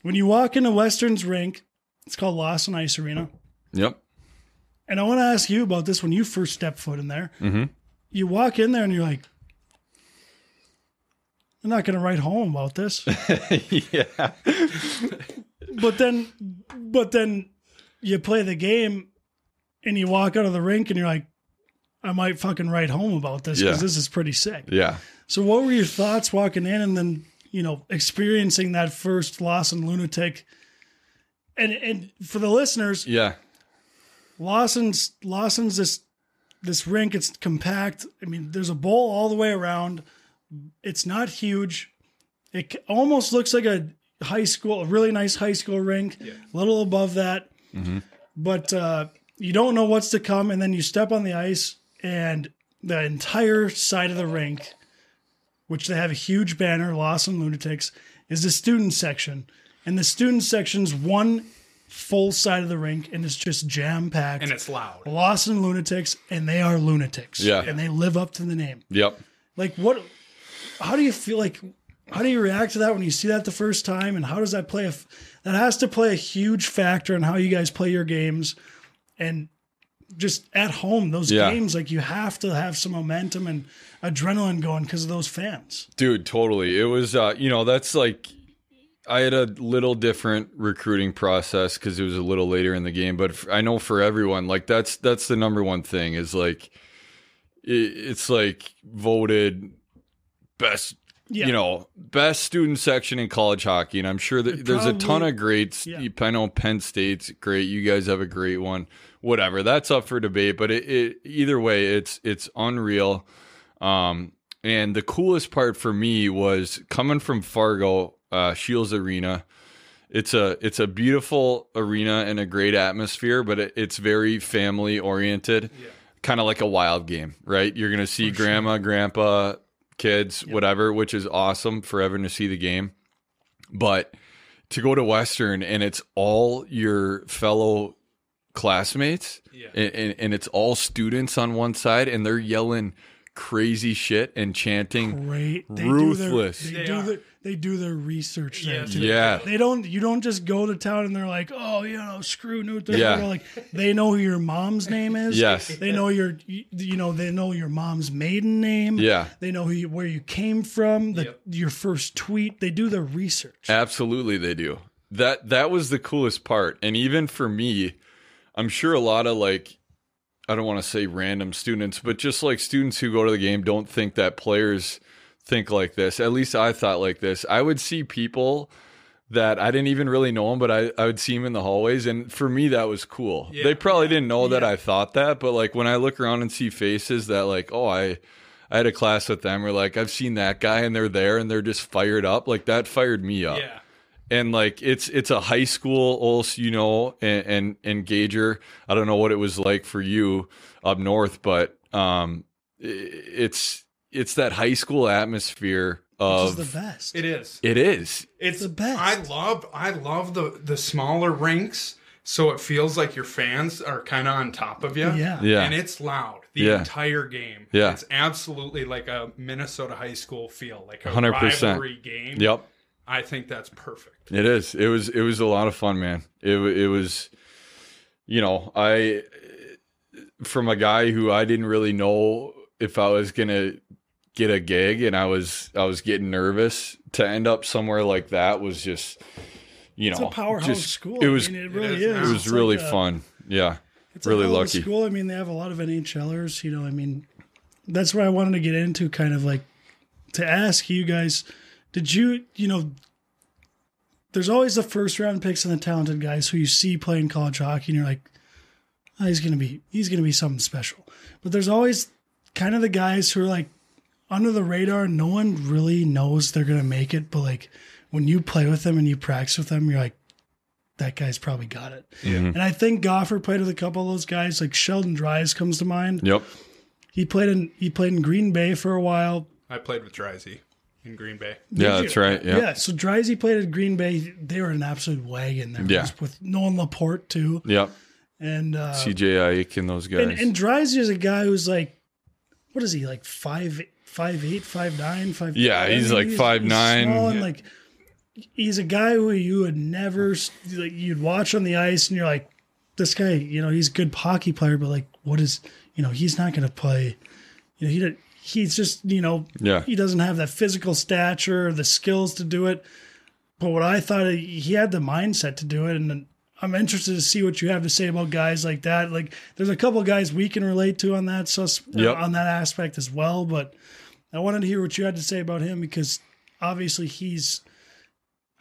when you walk into Western's rink, it's called Lawson Ice Arena. Yep. And I want to ask you about this when you first step foot in there. Mm-hmm. You walk in there and you're like, I'm not going to write home about this. yeah. but then, but then you play the game and you walk out of the rink and you're like, I might fucking write home about this because Yeah. this is pretty sick. Yeah. So, what were your thoughts walking in and then, you know, experiencing that first Lawson lunatic? And and for the listeners, Yeah. Lawson's Lawson's this this rink. It's compact. I mean, there's a bowl all the way around. It's not huge. It almost looks like a high school, a really nice high school rink. A little above that, but uh, you don't know what's to come. And then you step on the ice, and the entire side of the rink, which they have a huge banner, Lawson Lunatics, is the student section. And the student section's one full side of the rink, and it's just jam packed. And it's loud. Lawson Lunatics, and they are lunatics. Yeah. And they live up to the name. Yep. Like, what, how do you feel like, how do you react to that when you see that the first time? And how does that play? A, f- that has to play a huge factor in how you guys play your games. And just at home, those Yeah. games, like, you have to have some momentum and adrenaline going because of those fans. Dude, totally. It was, uh, you know, that's like, I had a little different recruiting process because it was a little later in the game, but I know for everyone, like that's that's the number one thing is like, it, it's like voted best, Yeah. you know, best student section in college hockey, and I'm sure that It there's a ton of greats. Yeah. I know Penn State's great. You guys have a great one. Whatever, that's up for debate. But it, it either way, it's it's unreal. Um, and the coolest part for me was coming from Fargo, uh, Scheels Arena. It's a it's a beautiful arena and a great atmosphere, but it, it's very family oriented, kind of like a wild game, right? You're gonna see grandma, grandpa, kids, whatever, which is awesome for everyone to see the game. But to go to Western and it's all your fellow classmates Yeah. and, and, and it's all students on one side and they're yelling crazy shit and chanting Great. They Ruthless. Do their, they, They do their, they do their research there Yes. too. yeah They don't. You don't just go to town and they're like, oh, you know, screw Newt. They're Yeah. like they know who your mom's name is. Yes. They know your, you know, they know your mom's maiden name. Yeah. They know who you, where you came from. The, Yep. Your first tweet. They do their research. Absolutely, they do. That that was the coolest part, and even for me, I'm sure a lot of like, I don't want to say random students, but just like students who go to the game don't think that players think like this. At least I thought like this. I would see people that I didn't even really know them, but I, I would see them in the hallways, and for me that was cool. Yeah. They probably didn't know that Yeah. I thought that, but like when I look around and see faces that like, oh, I. I had a class with them. We're like, I've seen that guy, and they're there, and they're just fired up. Like that fired me up Yeah. and like it's it's a high school also you know and, and and Gager I don't know what it was like for you up north but um it's it's that high school atmosphere Which of is the best. It is. it is It's the best. I love I love the the smaller rinks so it feels like your fans are kind of on top of you. Yeah. Yeah. And it's loud the Yeah. entire game. Yeah. It's absolutely like a Minnesota high school feel, like a 100%. rivalry game. yep I think that's perfect. it is it was it was a lot of fun man it it was you know I from a guy who I didn't really know if I was gonna get a gig and I was I was getting nervous to end up somewhere like that was just you It's know a powerhouse just- school. It was I mean, it really is is. it was It's really like a- fun. Yeah. It's really a lucky. School. I mean, they have a lot of NHLers. You know, I mean, that's where I wanted to get into, kind of like to ask you guys. Did you, you know, there's always the first round picks and the talented guys who you see playing college hockey, and you're like, oh, he's gonna be he's gonna be something special. But there's always kind of the guys who are like under the radar. No one really knows they're gonna make it, but like when you play with them and you practice with them, you're like, that guy's probably got it. And I think Goffer played with a couple of those guys, like Sheldon Dries comes to mind. Yep. He played in he played in Green Bay for a while. I played with Drisey in Green Bay. Yeah, Did that's right. Yeah. Yeah, so Drisey played at Green Bay. They were an absolute wagon there. Yeah. Just With Nolan Laporte too. Yep. And uh CJ Ike and those guys. and, and Drisey is a guy who's like what is he, like five five eight, five nine, five Yeah, he's like 5'9", small and yeah. like he's a guy who you would never like you'd watch on the ice and you're like, this guy, you know, he's a good hockey player, but like what is you know, he's not gonna play you know, he did he's just, you know, Yeah. he doesn't have that physical stature or the skills to do it. But what I thought he had the mindset to do it, and I'm interested to see what you have to say about guys like that. Like, there's a couple guys we can relate to on that sus- Yep. on that aspect as well. But I wanted to hear what you had to say about him because obviously he's.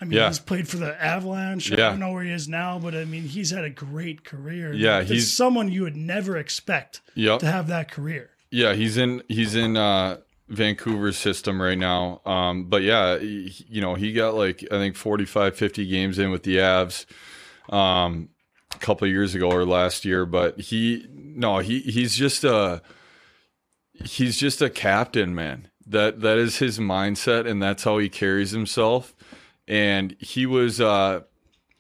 I mean, Yeah. he's played for the Avalanche. Yeah. I don't know where he is now, but I mean, he's had a great career. Yeah, He's he's- someone you would never expect Yep. to have that career. Yeah, he's in he's in uh Vancouver's system right now. Um but yeah, he, you know, he got like I think 45 50 games in with the Avs um a couple of years ago or last year, but he no, he he's just a he's just a captain, man. That that is his mindset and that's how he carries himself. And he was uh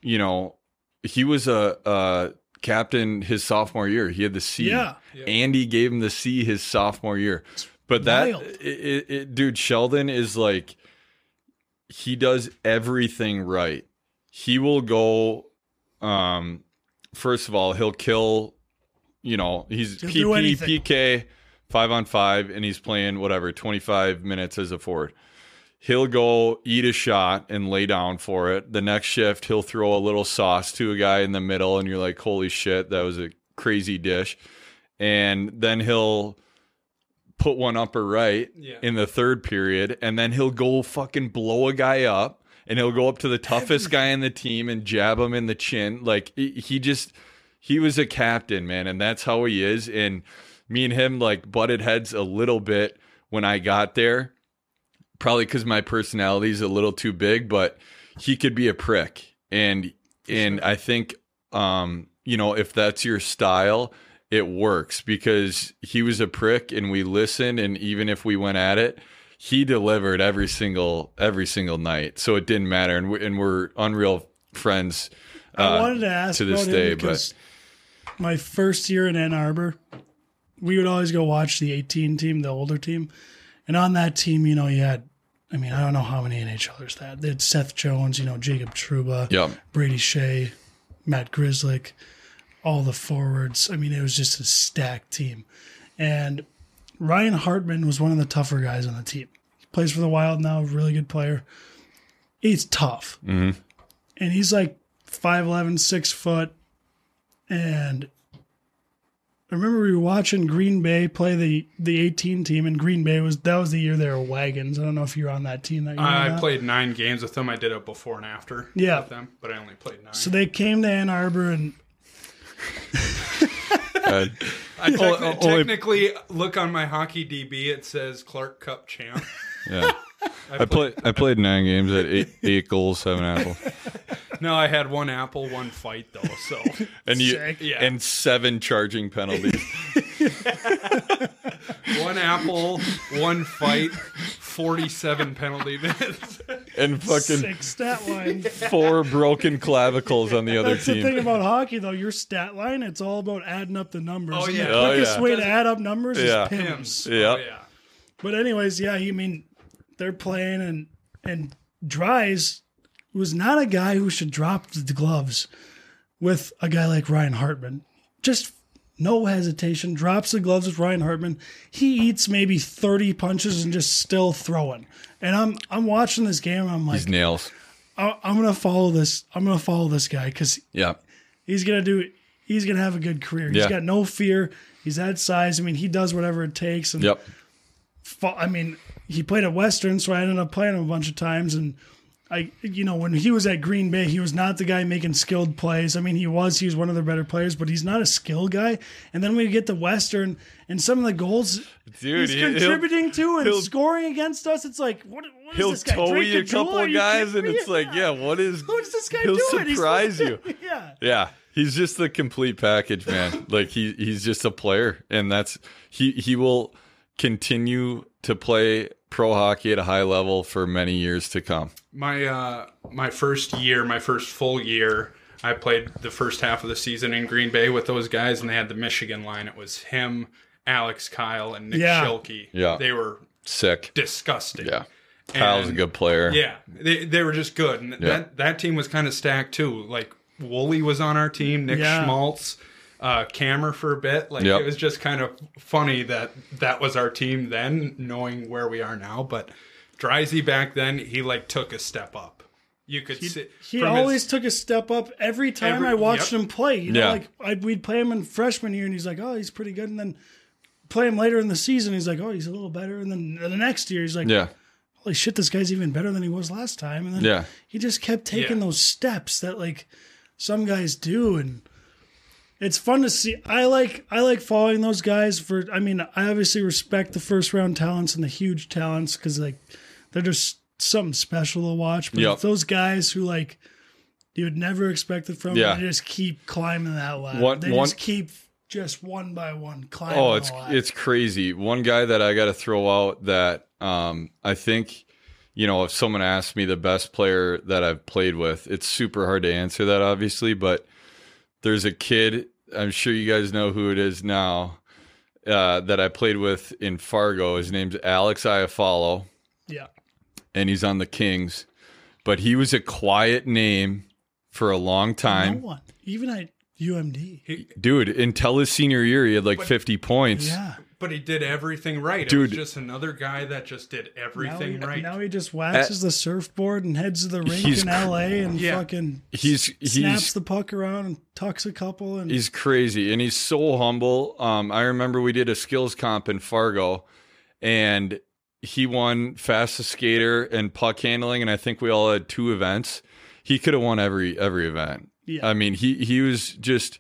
you know, he was a uh captain his sophomore year. He had the C. Yeah. Andy gave him the C his sophomore year. But that, it, it, it- dude, Sheldon is like, he does everything right. He will go, um, first of all, he'll kill, you know, he's He'll PP. PK, five on five, and he's playing whatever, 25 minutes as a forward he'll go eat a shot and lay down for it. The next shift, he'll throw a little sauce to a guy in the middle, and you're like, holy shit, that was a crazy dish. And then he'll put one up or right Yeah. in the third period, and then he'll go fucking blow a guy up, and he'll go up to the toughest guy in the team and jab him in the chin. Like he he just he was a captain, man, and that's how he is. And me and him like butted heads a little bit when I got there probably because my personality is a little too big, but he could be a prick. And and I think um, you know, if that's your style, it works because he was a prick and we listened and even if we went at it, he delivered every single every single night. So it didn't matter and we and we're unreal friends. I uh, wanted to ask to this day, because my first year in Ann Arbor, we would always go watch the 18 team, the older team, and on that team, you know, you had, I mean, I don't know how many NHLers that. They had Seth Jones, you know, Jacob Trouba, Yep. Brady Skjei, Matt Grzelcyk, all the forwards. I mean, it was just a stacked team, and Ryan Hartman was one of the tougher guys on the team. He plays for the Wild now, really good player. He's tough mm-hmm. and he's like 5'11, 6 foot. And I remember we were watching Green Bay play the, the 18 team, and Green Bay was that was the year they were wagons. I don't know if you were on that team that year. I played nine games with them. I did it before and after Yeah. with them, but I only played nine. So they came to Ann Arbor, and Uh, I techni- only- technically look on my hockey DB. It says Clark Cup champ. yeah. I played I played nine games at eight, eight goals, seven apples. No, I had one apple, one fight though. So And you Sick. Yeah. and seven charging penalties. one apple, one fight, forty-seven penalty minutes. and fucking six stat line. four broken clavicles on the other That's the team. thing about hockey, though. Your stat line, it's all about adding up the numbers. Oh, And yeah. The Oh, quickest yeah. way to add up numbers Yeah. is pims. Pims. Yeah. Oh, yeah. But anyways, yeah, I mean, they're playing and and Dries was not a guy who should drop the gloves with a guy like Ryan Hartman. Just no hesitation, drops the gloves with Ryan Hartman. He eats maybe 30 punches and just still throwing. And I'm I'm watching this game and I'm like, These nails. I- I'm gonna follow this. I'm gonna follow this guy because Yeah. he's gonna do. He's gonna have a good career. He's Yeah. got no fear. He's that size. I mean, he does whatever it takes. And Yep. I mean, he played at Western, so I ended up playing him a bunch of times. And I you know when he was at Green Bay, he was not the guy making skilled plays. I mean, he was he was one of the better players, but he's not a skill guy. And then we get to Western and some of the goals Dude, he's contributing to and scoring against us. It's like what, what is He'll this guy? tow Drake you a couple of guys, and it's like, yeah, what is? What's this guy he'll doing? He's- surprise you. yeah. Yeah, he's just the complete package, man. like he he's just a player, and that's he he will continue to play pro hockey at a high level for many years to come. My uh, my first year, my first full year, I played the first half of the season in Green Bay with those guys, and they had the Michigan line. It was him, Alex Kyle, and Nick Yeah. Schilkey. Yeah. they were Sick. disgusting. Yeah, Kyle's a good player. Yeah, they they were just good, and that that team was kind of stacked too. Like Wooly was on our team, Nick Yeah. Schmaltz, uh, Cammer for a bit. Like Yep. it was just kind of funny that that was our team then, knowing where we are now. But Dryzy back then, he like took a step up. You could see He from his- always took a step up every time Every- I watched yep. him play. You know, Yeah. like I'd, we'd play him in freshman year, and he's like, "Oh, he's pretty good," and then play him later in the season, he's like, "Oh, he's a little better," and then the next year, he's like, yeah, "Holy shit, this guy's even better than he was last time." And then yeah. he just kept taking Yeah. those steps that like some guys do, and it's fun to see. I like I like following those guys for. I mean, I obviously respect the first round talents and the huge talents because like they're just something special to watch. But Yep. those guys who like you would never expect it from, Yeah. they just keep climbing that ladder. One- they one- just keep just one by one climbing. Oh, it's it's crazy. One guy that I got to throw out that um, I think, you know, if someone asked me the best player that I've played with, it's super hard to answer that, obviously. But there's a kid. I'm sure you guys know who it is now. Uh, that I played with in Fargo. His name's Alex Iafallo, yeah. and he's on the Kings. But he was a quiet name for a long time. No one, even at UMD. dude. Until his senior year, he had like 50 points. Yeah. But he did everything right. It Dude. was just another guy that just did Now everything he, right. now he just waxes the surfboard and heads to the rink He's in LA and Yeah. fucking He's he's snaps the puck around and tucks a couple and He's crazy and he's so humble. Um, I remember we did a skills comp in Fargo, and he won fastest skater and puck handling, and I think we all had two events. He could have won every every event. Yeah. I mean, he he was just.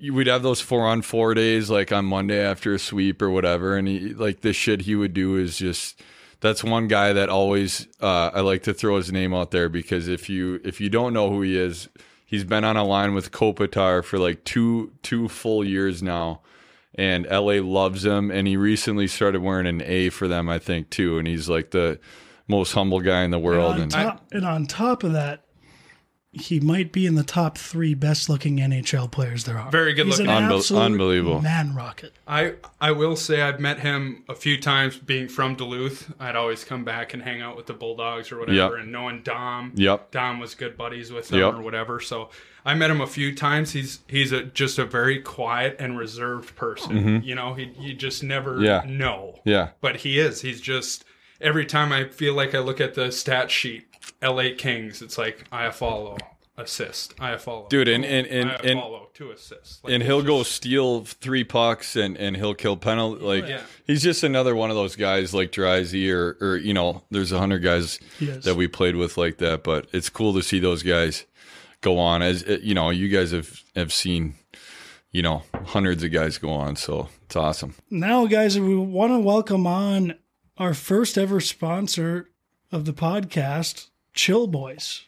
We'd have those four on four days, like on Monday after a sweep or whatever, and he like the shit he would do is just. That's one guy that always uh, I like to throw his name out there because if you if you don't know who he is, he's been on a line with Kopitar for like two two full years now, and LA loves him. And he recently started wearing an A for them, I think, too. And he's like the most humble guy in the world. on And top, and on top of that, he might be in the top three best looking NHL players there are. Very good He's an looking. Unbel- unbelievable. man rocket. I I will say I've met him a few times being from Duluth. I'd always come back and hang out with the Bulldogs or whatever, Yep. and knowing Dom. Yep. Dom was good buddies with him Yep. or whatever. So I met him a few times. He's he's a just a very quiet and reserved person. You know, he you just never Mm-hmm. Yeah. know. yeah, But he is. He's just every time I feel like I look at the stat sheet, LA Kings, it's like I follow assist. I follow. Dude, and- and- and- I and- follow two assists. Like, and he'll go steal three pucks and and he'll kill penalty. Like Yeah. he's just another one of those guys like Dryzy or or you know, there's a hundred guys that we played with like that. But it's cool to see those guys go on. As uh, you know, you guys have have seen, you know, hundreds of guys go on. So it's awesome. Now, guys, we want to welcome on our first ever sponsor of the podcast, Chill Boys.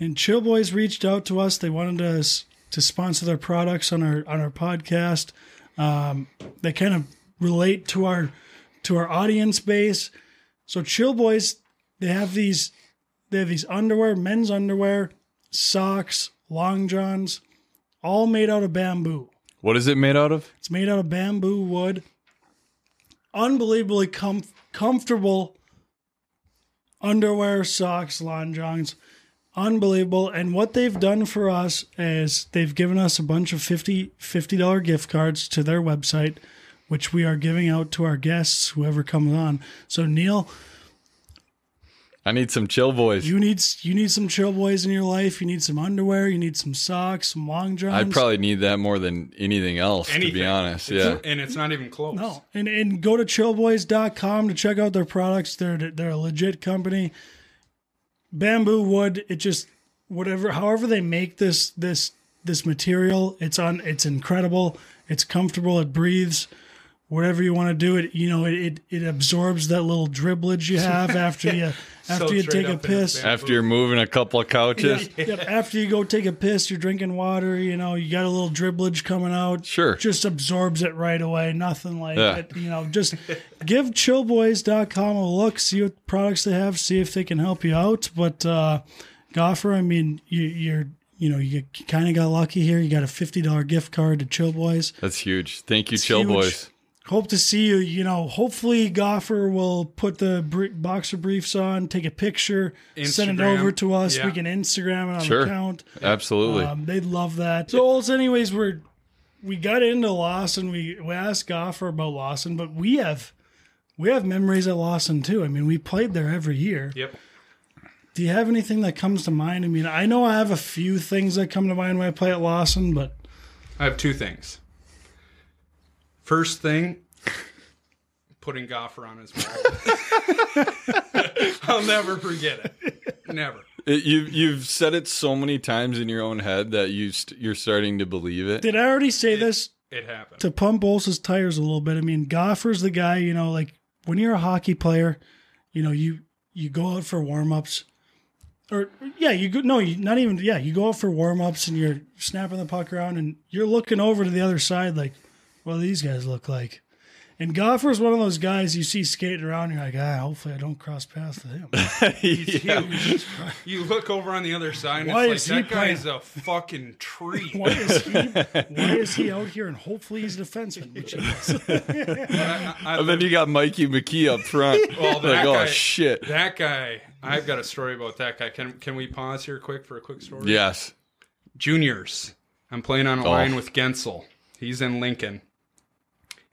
And Chill Boys reached out to us. They wanted us to sponsor their products on our on our podcast. Um, they kind of relate to our to our audience base. So Chill Boys, they have these they have these underwear, men's underwear, socks, long johns, all made out of bamboo. What is it made out of? It's made out of bamboo wood. Unbelievably com- comfortable underwear, socks, lawn johns. Unbelievable. And what they've done for us is they've given us a bunch of 50 $50 gift cards to their website, which we are giving out to our guests, whoever comes on. So, Neal, I need some chill boys. you need you need some chill boys in your life. You need some underwear. You need some socks, some long johns. I probably need that more than anything else, to be honest. It's- Yeah. and it's not even close. No, and and go to chillboys.com to check out their products. They're they're a legit company. bamboo wood. It just whatever, however they make this this this material, it's on. It's incredible. It's comfortable. It breathes. Whatever you want to do, it you know it, it, it absorbs that little dribblage you have after you after you take a up in his piss. After you're moving a couple of couches. Yeah, yeah, after you go take a piss, you're drinking water, you know, you got a little dribblage coming out. Sure. Just absorbs it right away. Nothing like Yeah. it. You know, just give chillboys.com a look, see what products they have, see if they can help you out. But uh Goffer, I mean, you you're you know, you kind of got lucky here. You got a $50 gift card to Chill Boys. That's huge. Thank you, It's Chill huge. Boys. Hope to see you. You know, hopefully Goffer will put the br- boxer briefs on, take a picture, send it over to us. Yeah. We can Instagram it on Sure. the account. Absolutely. Um, they'd love that. So, also, anyways, we're we got into Lawson. We we asked Goffer about Lawson, but we have we have memories at Lawson too. I mean, we played there every year. Yep. Do you have anything that comes to mind? I mean, I know I have a few things that come to mind when I play at Lawson, but I have two things. First thing, putting Goffer on his mouth. I'll never forget it. Never. It- you've you've said it so many times in your own head that you st- you're starting to believe it. did I already say this? It happened. to pump Bolsa's tires a little bit. I mean, Goffer's the guy, you know, like when you're a hockey player, you know, you you go out for warm ups. Or yeah, you go no, you not even yeah, you go out for warm ups and you're snapping the puck around and you're looking over to the other side like, what do these guys look like? And Goffer's one of those guys you see skating around, you're like, ah, hopefully I don't cross paths with him. He's Yeah. huge. You look over on the other side and Why it's is like, he that guy's a fucking tree. Why is he why is he out here and hopefully he's a defenseman, which he is. I- I- And then you got Mikey McKee up front. Well, that like, oh guy- shit. that guy, I've got a story about that guy. Can can we pause here quick for a quick story? Yes. juniors. I'm playing on a Oh. line with Gensel. He's in Lincoln.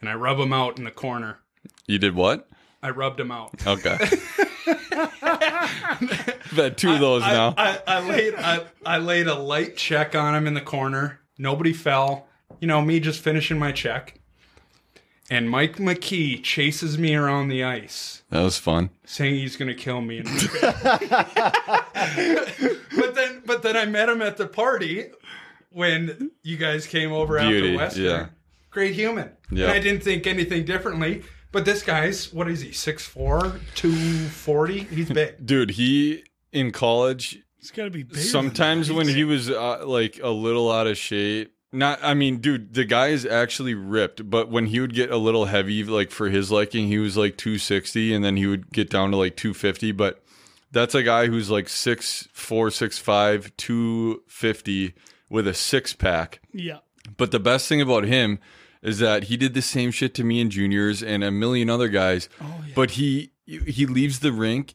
And I rub him out in the corner. You did what? I rubbed him out. Okay. I've had two of those I, now. I, I laid I, I laid a light check on him in the corner. Nobody fell. You know, me just finishing my check. And Mike McKee chases me around the ice, that was fun. saying he's gonna kill me. And but then but then I met him at the party when you guys came over Beauty, after Western. yeah. Great human. Yeah. And I didn't think anything differently. But this guy's what is he, 6'4", 240? He's big. Dude, he in college It's gotta be bigger sometimes when he was uh, like a little out of shape not i mean dude the guy is actually ripped but when he would get a little heavy like for his liking he was like 260 and then he would get down to like 250 but that's a guy who's like 6'4 6'5 250 with a six pack Yeah. but the best thing about him is that he did the same shit to me in juniors and a million other guys. Oh, yeah. But he he leaves the rink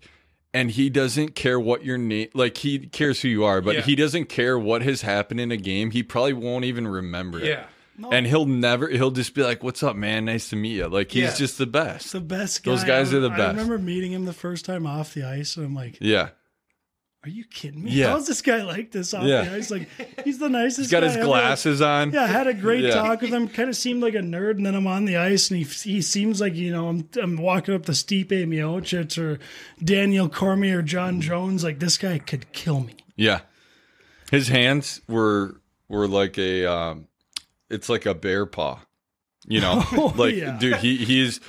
and he doesn't care what your name like he cares who you are, but Yeah. he doesn't care what has happened in a game. He probably won't even remember it. Yeah. And he'll never he'll just be like, What's up, man? Nice to meet you. Like he's Yes. just the best. It's the best guy. Those guys I- are the best. I remember meeting him the first time off the ice, and I'm like, Yeah. "Are you kidding me? Yeah. How's this guy like this off Yeah. the ice? Like, he's the nicest. Guy. He's got his ever. glasses on. Yeah, I had a great Yeah. talk with him. Kind of seemed like a nerd, and then I'm on the ice, and he he seems like you know I'm I'm walking up to Stipe Miocic or Daniel Cormier or Jon Jones. Like this guy could kill me. Yeah. His hands were were like a um it's like a bear paw. You know? Oh, like yeah. dude, he he's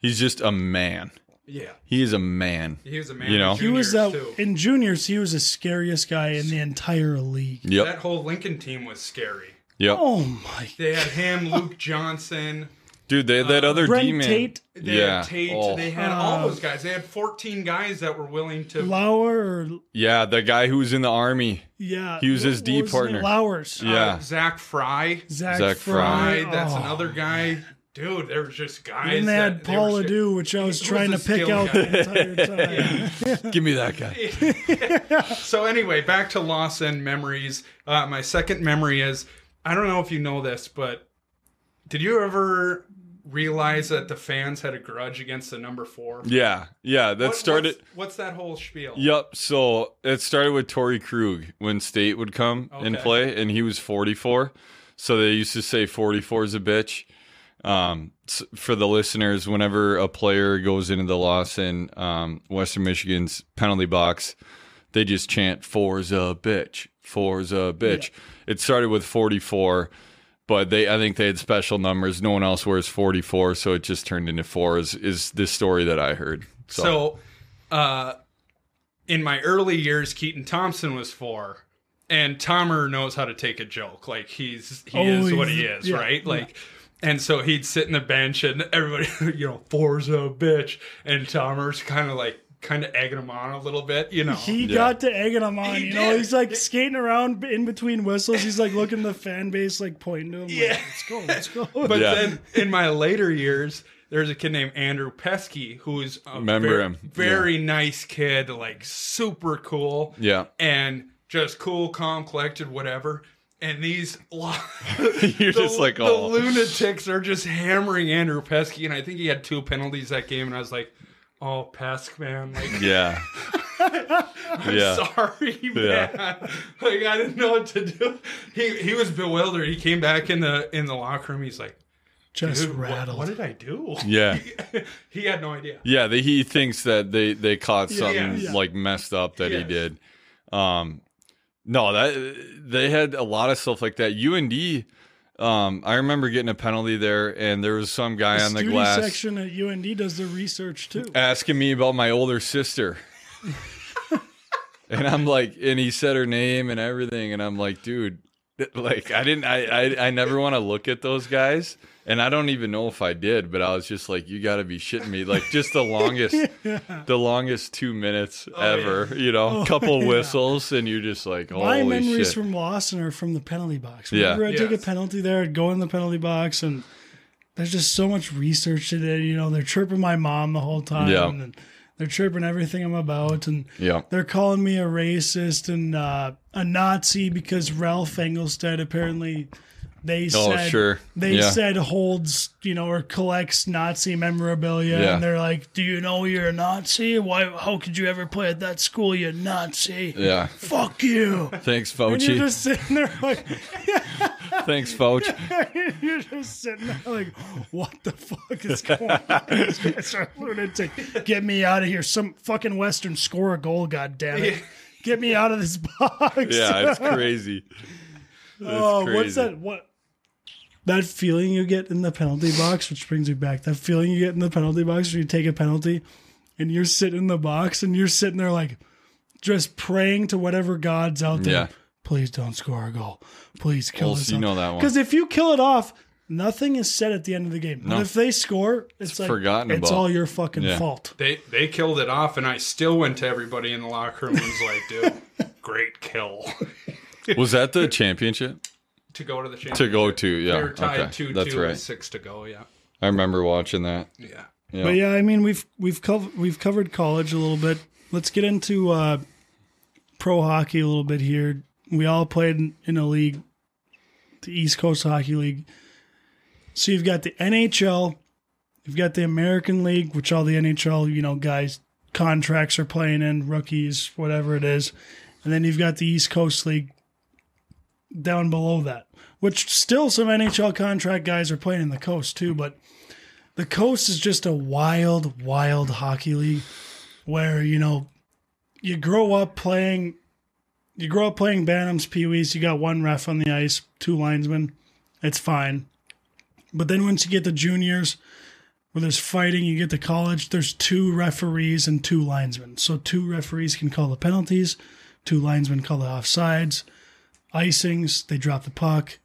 he's just a man. Yeah. He is a man. He was a man. You know? in He was juniors, uh, too. in juniors. He was the scariest guy in the entire league. Yep. That whole Lincoln team was scary. Yep. Oh my! They had him, Luke Johnson. Dude, they had that other Brent D man. Tate, They Yeah. had Tate. Oh. They had all those guys. They had 14 guys that were willing to. Lauer or Yeah, the guy who was in the army. yeah, He was his what D was partner. name? Lowers. uh, Yeah. Zach Fry. Zach, Zach Fry. Fry. That's Oh. another guy. Dude, there was just guys. And they had that- Paul scared. Adu, which I was He was trying to pick out guy. the entire time. Give me that guy. So anyway, back to Lawson memories. Uh, my second memory is I don't know if you know this, but did you ever realize that the fans had a grudge against the number four? Yeah. Yeah. That What- started What's, what's that whole spiel? Yep. So it started with Torey Krug when State would come and play, and he was 44. So they used to say 44 is a bitch. Um, for the listeners, whenever a player goes into the Lawson, um, Western Michigan's penalty box, they just chant "Forza bitch, Forza bitch." It started with 44, but they I think they had special numbers. No one else wears 44, so it just turned into four. Is is this story that I heard? So, So, uh, in my early years, Keaton Thompson was four, and Tomer knows how to take a joke. Like he's he Oh, is what he is, yeah, right? yeah. Like, and so he'd sit in the bench, and everybody, you know, Forza bitch, and Tomer's kind of like kind of egging him on a little bit, you know. He Yeah. got to egging him on. He you know, did. he's like skating around in between whistles. He's like looking the fan base, like pointing to him. Yeah. Like, let's go, let's go. But Yeah. then in my later years, there's a kid named Andrew Peski who's a Remember ver- him. very nice kid, like super cool. yeah, and just cool, calm, collected, whatever. And these lo- you're the, just like all the oh lunatics are just hammering Andrew Peski, and I think he had two penalties that game, and I was like, "Oh, Pesk, man, like, yeah, yeah. sorry, Yeah. man, like I didn't know what to do." He he was bewildered. He came back in the in the locker room. He's like, Just "Dude, what, rattled. what did I do?" Yeah. he had no idea. Yeah, they, he thinks that they they caught something yeah. Yeah. like messed up that he did. Um, no, that they had a lot of stuff like that. UND, um, I remember getting a penalty there, and there was some guy the on the glass section at UND does the research too. asking me about my older sister. and I'm like, and he said her name and everything, and I'm like, dude, like I didn't, I, I, I never want to look at those guys, and I don't even know if I did, but I was just like, you got to be shitting me, like just the longest, the longest two minutes ever, you know, Oh, couple yeah. whistles, and you're just like, My memories shit, from Lawson are from the penalty box. Yeah. Whenever I take a penalty there, I'd go in the penalty box and there's just so much research in it. You know, they're chirping my mom the whole time Yeah. and they're chirping everything I'm about and yeah, they're calling me a racist and uh, a Nazi because Ralph Engelstad apparently they Oh, said sure. they Yeah. said holds you know or collects Nazi memorabilia Yeah. and they're like, do you know you're a Nazi? Why? How could you ever play at that school? You Nazi! yeah. Fuck you! Thanks, And you're just sitting there like Thanks, Fauci. you're just sitting there like, what the fuck is going on? These guys are lunatic. Get me out of here! Some fucking Western score a goal, god damn it! Get me out of this box! Yeah, it's crazy. It's oh, what's that? What? That feeling you get in the penalty box, which brings me back. That feeling you get in the penalty box when you take a penalty, and you're sitting in the box, and you're sitting there like, just praying to whatever gods out there. Yeah. Please don't score a goal. Please kill Well, this. so you know that one. Because if you kill it off, nothing is said at the end of the game. No. But if they score, it's, like forgotten it's about. all your fucking Yeah. fault. They they killed it off, and I still went to everybody in the locker room and was like, "Dude, great kill." Was that the championship? to go to the championship. To go to, yeah. They were tied okay. two That's two right. six to go. Yeah, I remember watching that. yeah. Yeah. But yeah, I mean we've we've covered we've covered college a little bit. Let's get into uh, pro hockey a little bit here. We all played in, in a league, the East Coast Hockey League. So you've got the NHL, you've got the American League, which all the NHL you know guys contracts are playing in, rookies, whatever it is, and then you've got the East Coast League down below that, which still some NHL contract guys are playing in the coast too, but the coast is just a wild, wild hockey league where, you know, you grow up playing you grow up playing Bantams, Pee Wees, you got one ref on the ice, two linesmen. It's fine. But then once you get to juniors, where there's fighting, you get to college, there's two referees and two linesmen. So two referees can call the penalties, two linesmen call the offsides, icings, they drop the puck,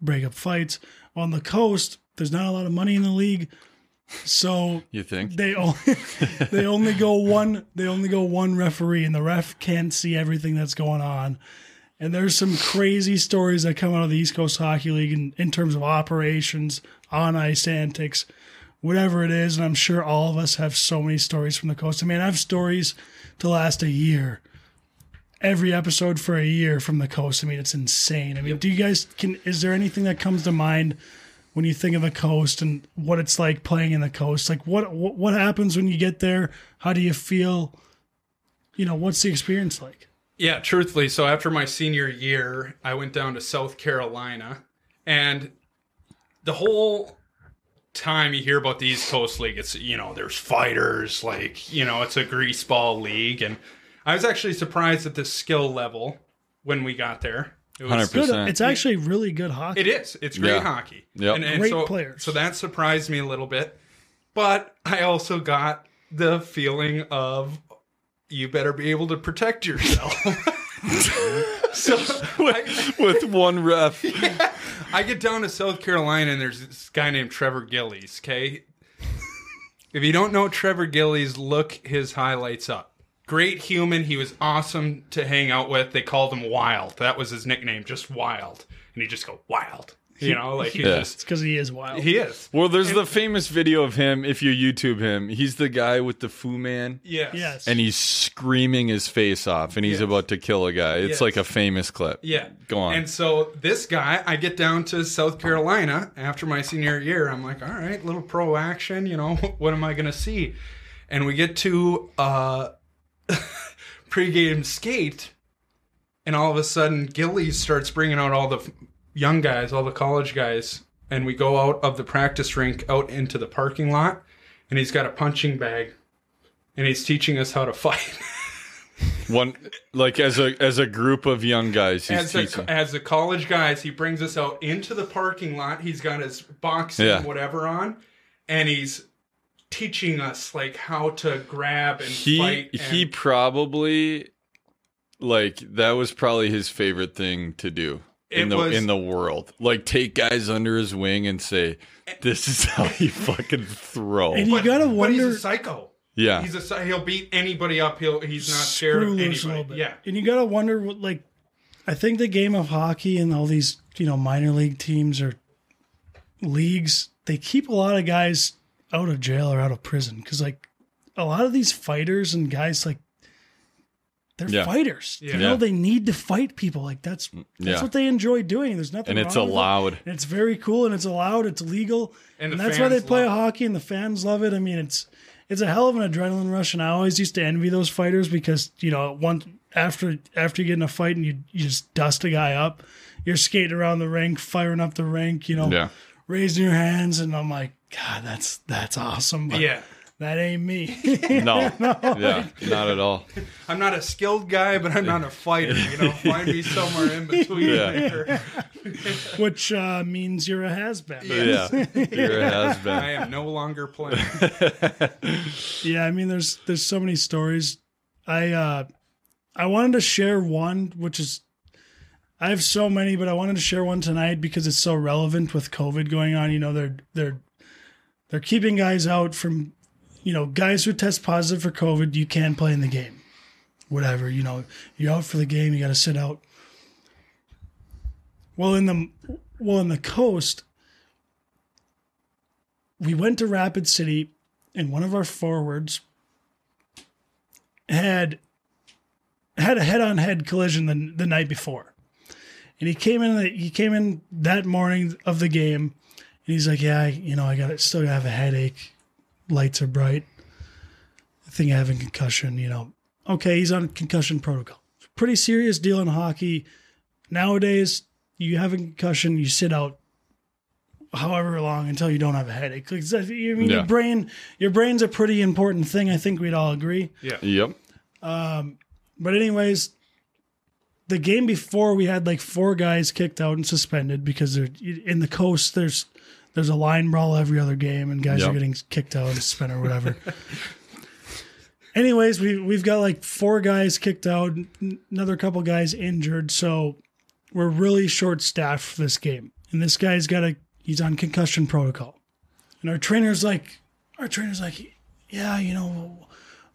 break up fights. On the coast, there's not a lot of money in the league. So You think? they only they only go one they only go one referee and the ref can't see everything that's going on. And there's some crazy stories that come out of the East Coast Hockey League in, in terms of operations, on ice antics, whatever it is. And I'm sure all of us have so many stories from the coast. I mean, I have stories to last a year. Every episode for a year from the coast. I mean, it's insane. I mean, do you guys can is there anything that comes to mind when you think of the coast and what it's like playing in the coast like what what, what happens when you get there? How do you feel? You know what's the experience like? Yeah, truthfully, so after my senior year, I went down to South Carolina, and the whole time you hear about the East Coast League, it's you know there's fighters, like you know it's a greaseball league, and I was actually surprised at the skill level when we got there. It was 100%. Good. It's actually really good hockey. It is. It's great Yeah. hockey. Yep. And, and Great so, players. So that surprised me a little bit. But I also got the feeling of you better be able to protect yourself. so I, with one ref. I get down to South Carolina and there's this guy named Trevor Gillies, okay? If you don't know Trevor Gillies, look his highlights up. Great human. He was awesome to hang out with. They called him Wild. That was his nickname, just Wild. And he just go Wild. You know, like he Yeah. It's just because he is wild. he is. Well, there's the famous video of him. If you YouTube him, he's the guy with the Fu Man, Yes. yes. and he's screaming his face off, and he's Yes. about to kill a guy. It's Yes. like a famous clip. Yeah. Go on. And so this guy, I get down to South Carolina after my senior year. I'm like, all right, little pro action, you know, what am I going to see? And we get to uh pregame skate, and all of a sudden, Gillies starts bringing out all the young guys, all the college guys, and we go out of the practice rink out into the parking lot, and he's got a punching bag, and he's teaching us how to fight. One like as a as a group of young guys, he's as teaching. as the college guys, he brings us out into the parking lot. He's got his boxing Yeah. whatever on, and he's teaching us like how to grab and he fight. And, he probably like that was probably his favorite thing to do in It the was- in the world. Like take guys under his wing and say, "This is how you fucking throw." and you but, gotta but wonder. he's a psycho. yeah, He's a he'll beat anybody up. He'll he's not scared of loose a little anybody. Yeah, And you got to wonder, what, like, I think the game of hockey and all these, you know, minor league teams or leagues, they keep a lot of guys out of jail or out of prison because, like, a lot of these fighters and guys, like, they're Yeah. fighters. Yeah. You know, Yeah. they need to fight people. Like that's mm, that's Yeah. what they enjoy doing. There's nothing and it's wrong with it. allowed. And it's very cool and it's allowed. It's legal, And and, that's why they play hockey and the fans love it. I mean, it's it's a hell of an adrenaline rush, and I always used to envy those fighters because you know once after after you get in a fight and you you just dust a guy up, you're skating around the rink, firing up the rink, you know, Yeah. raising your hands, and I'm like, God, that's that's awesome, but yeah. that ain't me. No, no, yeah, not at all. I'm not a skilled guy, but I'm not a fighter. You know, find me somewhere in between Yeah. there. Which uh, means you're a has been. Yeah, you're a has been. I am no longer playing. Yeah, I mean there's there's so many stories. I uh I wanted to share one which is I have so many, but I wanted to share one tonight because it's so relevant with COVID going on. You know, they're they're they're keeping guys out from you know, guys who test positive for COVID, you can't play in the game. Whatever, you know, you're out for the game, you gotta sit out. Well in the well in the coast, we went to Rapid City and one of our forwards had had a head-on-head collision the, the night before and he came in he came in that morning of the game he's like yeah I, you know i got it. still have a headache lights are bright i think i have a concussion you know okay he's on concussion protocol pretty serious deal in hockey nowadays you have a concussion you sit out however long until you don't have a headache. Like, I mean, Yeah. your brain, your brain's a pretty important thing. I think we'd all agree. Yeah. Yep. Um, but anyways, the game before we had like four guys kicked out and suspended because they're in the coast. There's there's a line brawl every other game, and guys Yep. are getting kicked out and suspended or whatever. anyways, we we've got like four guys kicked out, another couple guys injured, so we're really short staffed for this game. And this guy's got a he's on concussion protocol, and our trainer's like, our trainer's like, yeah, you know,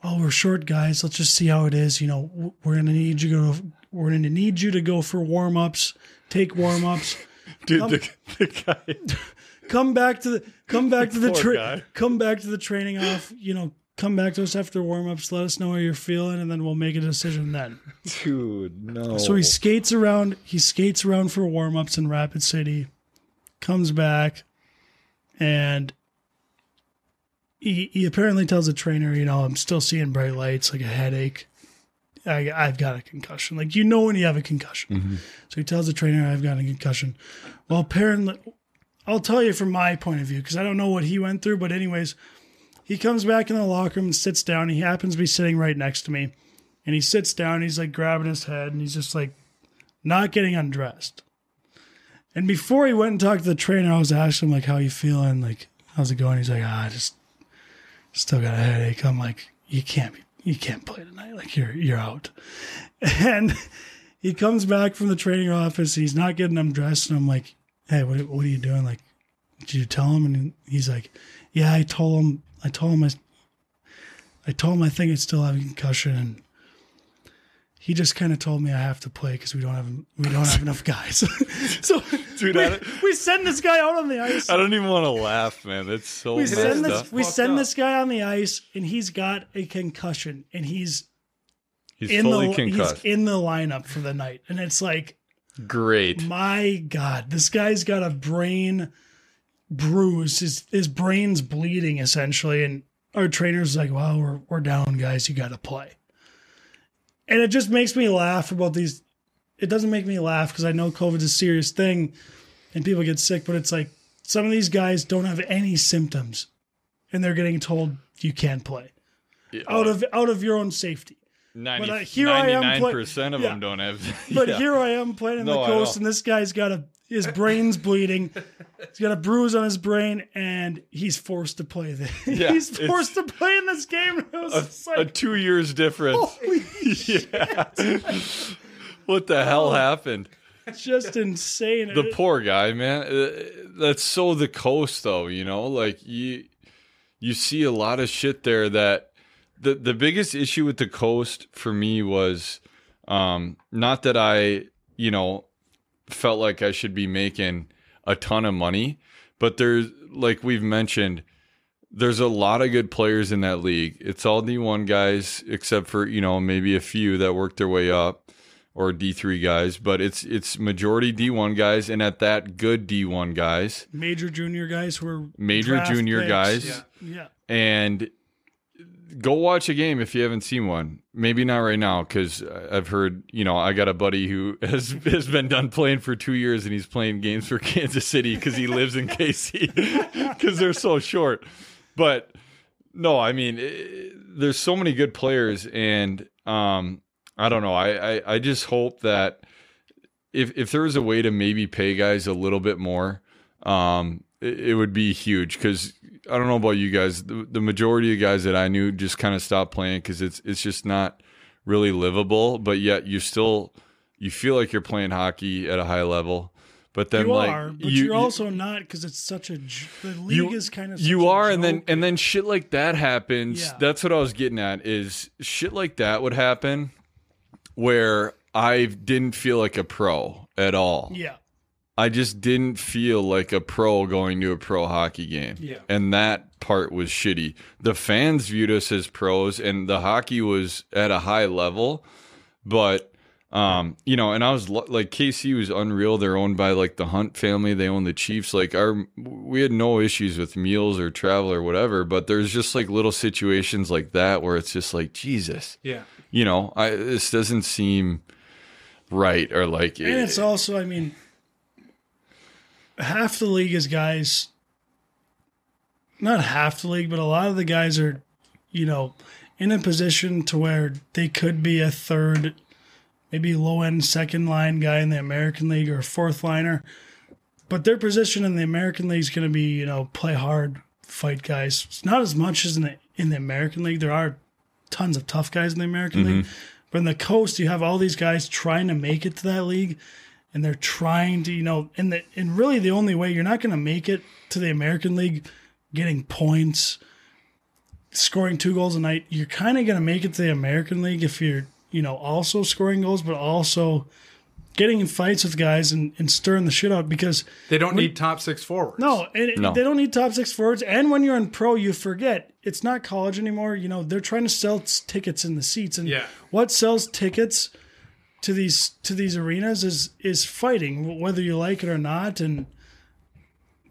oh, we're short guys. Let's just see how it is. You know, we're gonna need you to go. We're gonna need you to go for warm ups. Take warm ups. Dude, the, the guy. Come back to the come back to the tra- come back to the training off. You know, come back to us after warm ups. Let us know how you're feeling, and then we'll make a decision then. Dude, no. So he skates around. He skates around for warm ups in Rapid City. Comes back, and he he apparently tells the trainer, you know, I'm still seeing bright lights, like a headache. I, I've got a concussion. Like you know when you have a concussion. Mm-hmm. So he tells the trainer, I've got a concussion. Well, apparently, I'll tell you from my point of view because I don't know what he went through. But anyways, he comes back in the locker room and sits down. He happens to be sitting right next to me, and he sits down. He's like grabbing his head, and he's just like not getting undressed. And before he went and talked to the trainer, I was asking him like, "How you feeling? Like, how's it going?" He's like, "Ah, just still got a headache." I'm like, "You can't be, you can't play tonight. Like, you're you're out." And he comes back from the training office. He's not getting undressed, and I'm like, "Hey, what what are you doing? Like, did you tell him?" And he's like, "Yeah, I told him. I told him I, I told him I think I still have a concussion, and he just kind of told me I have to play because we don't have we don't have enough guys. so Dude, we, we send this guy out on the ice. I don't even want to laugh, man. That's so We messed send up. this we send up. this guy on the ice, and he's got a concussion, and he's He's in fully the concussed. he's in the lineup for the night, and it's like Great. my God, this guy's got a brain bruise. His his brain's bleeding essentially, and our trainer's like, "Well, we're we're down, guys. You got to play." And it just makes me laugh about these. It doesn't make me laugh because I know COVID's a serious thing, and people get sick. But it's like some of these guys don't have any symptoms, and they're getting told you can't play out of out of your own safety. 90, but, uh, here I am play- 99% of Yeah. them don't have. But Yeah. here I am playing in No, the coast, and this guy's got a his brain's bleeding. He's got a bruise on his brain, and he's forced to play. this. Yeah, he's forced to play in this game. A like, two years difference. yeah. what the hell happened? just insane. The poor guy, man. Uh, That's so the coast, though. You know, like you, you see a lot of shit there. That the the biggest issue with the coast for me was, um, not that I, you know, felt like I should be making a ton of money, but there's like we've mentioned. There's a lot of good players in that league. It's all D1 guys, except for you know maybe a few that worked their way up or D3 guys, but it's it's majority D1 guys, and at that, good D1 guys, major junior guys who are major junior picks. guys, Yeah. Yeah, and go watch a game if you haven't seen one. Maybe not right now because I've heard you know I got a buddy who has has been done playing for two years and he's playing games for Kansas City because he lives in KC because they're so short. But no, I mean eh, there's so many good players and um I don't know. I, I I just hope that if if there was a way to maybe pay guys a little bit more, um, it, it would be huge because I don't know about you guys. The, the majority of guys that I knew just kind of stopped playing because it's it's just not really livable. But yet you still you feel like you're playing hockey at a high level. But then you like are, but you, are also not because it's such a the league you, is kind of you are and then and then shit like that happens Yeah. that's what i was getting at is shit like that would happen where i didn't feel like a pro at all yeah. I just didn't feel like a pro going to a pro hockey game Yeah. and that part was shitty the fans viewed us as pros and the hockey was at a high level but um, you know, and I was like, KC was unreal. They're owned by like the Hunt family. They own the Chiefs. Like our, we had no issues with meals or travel or whatever. But there's just like little situations like that where it's just like Jesus, Yeah. you know, I this doesn't seem right or like. And it's also, I mean, half the league is guys. Not half the league, but a lot of the guys are, you know, in a position to where they could be a third, maybe low end second line guy in the American League or fourth liner. But their position in the American League is going to be, you know, play hard, fight guys. It's not as much as in the in the American League. There are tons of tough guys in the American mm-hmm. League, but in the coast, you have all these guys trying to make it to that league, and they're trying to, you know, and the and really the only way you're not going to make it to the American League, getting points, scoring two goals a night. You're kind of going to make it to the American League if you're, you know, also scoring goals, but also getting in fights with guys and, and stirring the shit out because They don't need top six forwards. no, and No. they don't need top six forwards. And when you're in pro, you forget it's not college anymore. You know they're trying to sell s- tickets in the seats, and Yeah. what sells tickets to these to these arenas is is fighting, whether you like it or not, and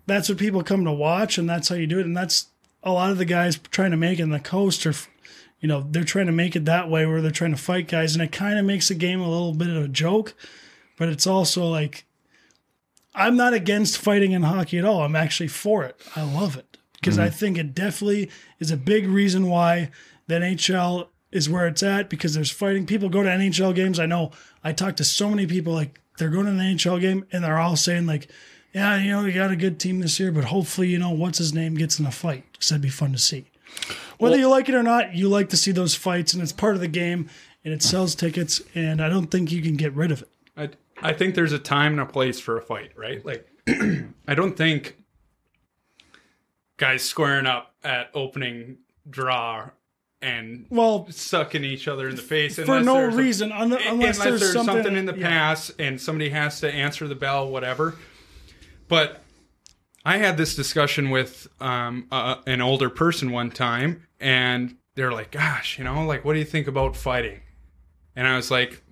that's what people come to watch, and that's how you do it. And that's a lot of the guys trying to make it in the coast are, you know, they're trying to make it that way where they're trying to fight guys, and it kind of makes the game a little bit of a joke, but it's also like I'm not against fighting in hockey at all. I'm actually for it. I love it because mm-hmm. I think it definitely is a big reason why the NHL is where it's at because there's fighting. People go to NHL games. I know I talk to so many people like they're going to an NHL game and they're all saying like, yeah, you know, you got a good team this year, but hopefully, you know, what's his name gets in a fight because that'd be fun to see. Whether you like it or not, you like to see those fights, and it's part of the game, and it sells tickets, and I don't think you can get rid of it. I, I think there's a time and a place for a fight, right? Like, I don't think guys squaring up at opening draw and Well, sucking each other in the face for no reason, un- unless, there's, something, in the yeah. past and somebody has to answer the bell, whatever. But I had this discussion with um, uh, an older person one time, and they're like, "Gosh, you know, like, what do you think about fighting?" And I was like,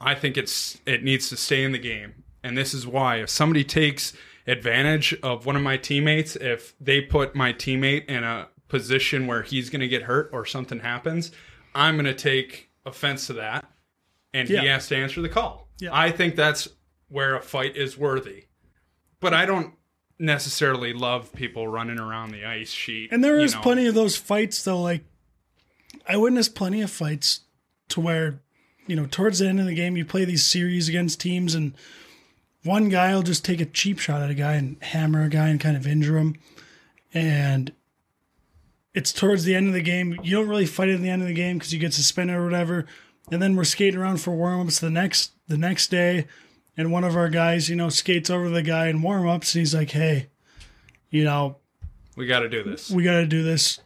"I think it's it needs to stay in the game, and this is why. If somebody takes advantage of one of my teammates, if they put my teammate in a position where he's going to get hurt or something happens, I'm going to take offense to that, and Yeah. he has to answer the call. Yeah. I think that's where a fight is worthy, but I don't." necessarily love people running around the ice sheet And there is know. plenty of those fights, though. Like, I witnessed plenty of fights to where, you know, towards the end of the game, you play these series against teams, and one guy will just take a cheap shot at a guy and hammer a guy and kind of injure him. And it's towards the end of the game. You don't really fight at the end of the game because you get suspended or whatever. And then we're skating around for warm ups the next the next day, and one of our guys, you know, skates over the guy in warm ups, and he's like, "Hey, you know, we got to do this we got to do this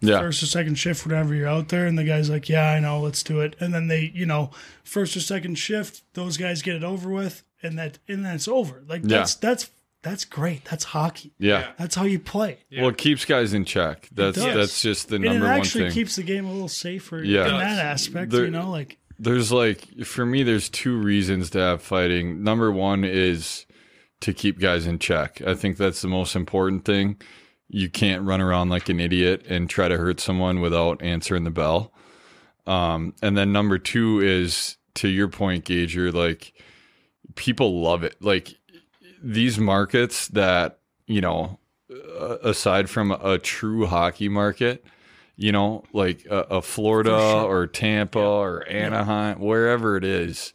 Yeah. first or second shift, whatever you're out there. And the guy's like, yeah, I know, let's do it. And then they, you know, first or second shift, those guys get it over with, and that, and then it's over. Like Yeah. that's that's that's great. That's hockey. Yeah. That's how you play. Well, it keeps guys in check. That's does. that's just the number And number it one actually thing. keeps the game a little safer Yeah. in that aspect. There- you know, like there's like for me there's two reasons to have fighting number one is to keep guys in check i think that's the most important thing you can't run around like an idiot and try to hurt someone without answering the bell um, and then number two is to your point gager like people love it like these markets that you know uh, aside from a true hockey market you know, like a, a Florida or Tampa or Anaheim, wherever it is,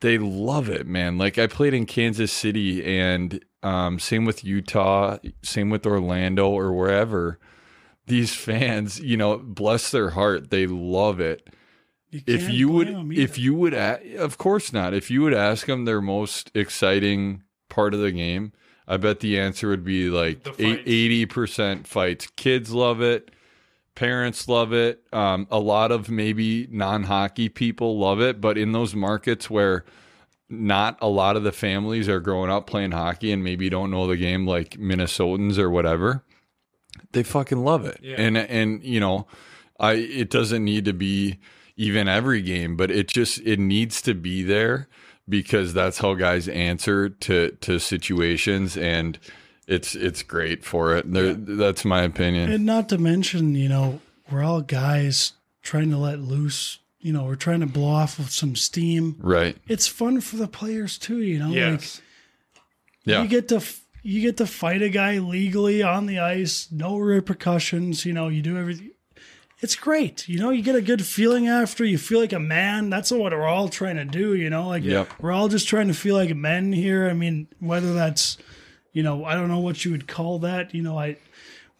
they love it, man. Like I played in Kansas City and um, same with Utah, same with Orlando or wherever. These fans, you know, bless their heart, they love it. you If you would, if you would, a- of course not. If you would ask them their most exciting part of the game, I bet the answer would be like eighty percent fights. Kids love it. Parents love it. Um, a lot of maybe non-hockey people love it, but in those markets where not a lot of the families are growing up playing hockey and maybe don't know the game, like Minnesotans or whatever, they fucking love it. Yeah. And and you know, I it doesn't need to be even every game, but it just it needs to be there because that's how guys answer to to situations and it's it's great for it. There, That's my opinion. And not to mention, you know, we're all guys trying to let loose. You know, we're trying to blow off of some steam. right. It's fun for the players too. You know, like yes Yeah. you get to you get to fight a guy legally on the ice, no repercussions. You know, you do everything. It's great. You know, you get a good feeling after. You feel like a man. That's what we're all trying to do. You know, like Yep. we're all just trying to feel like men here. I mean, whether that's, you know, I don't know what you would call that. You know, I.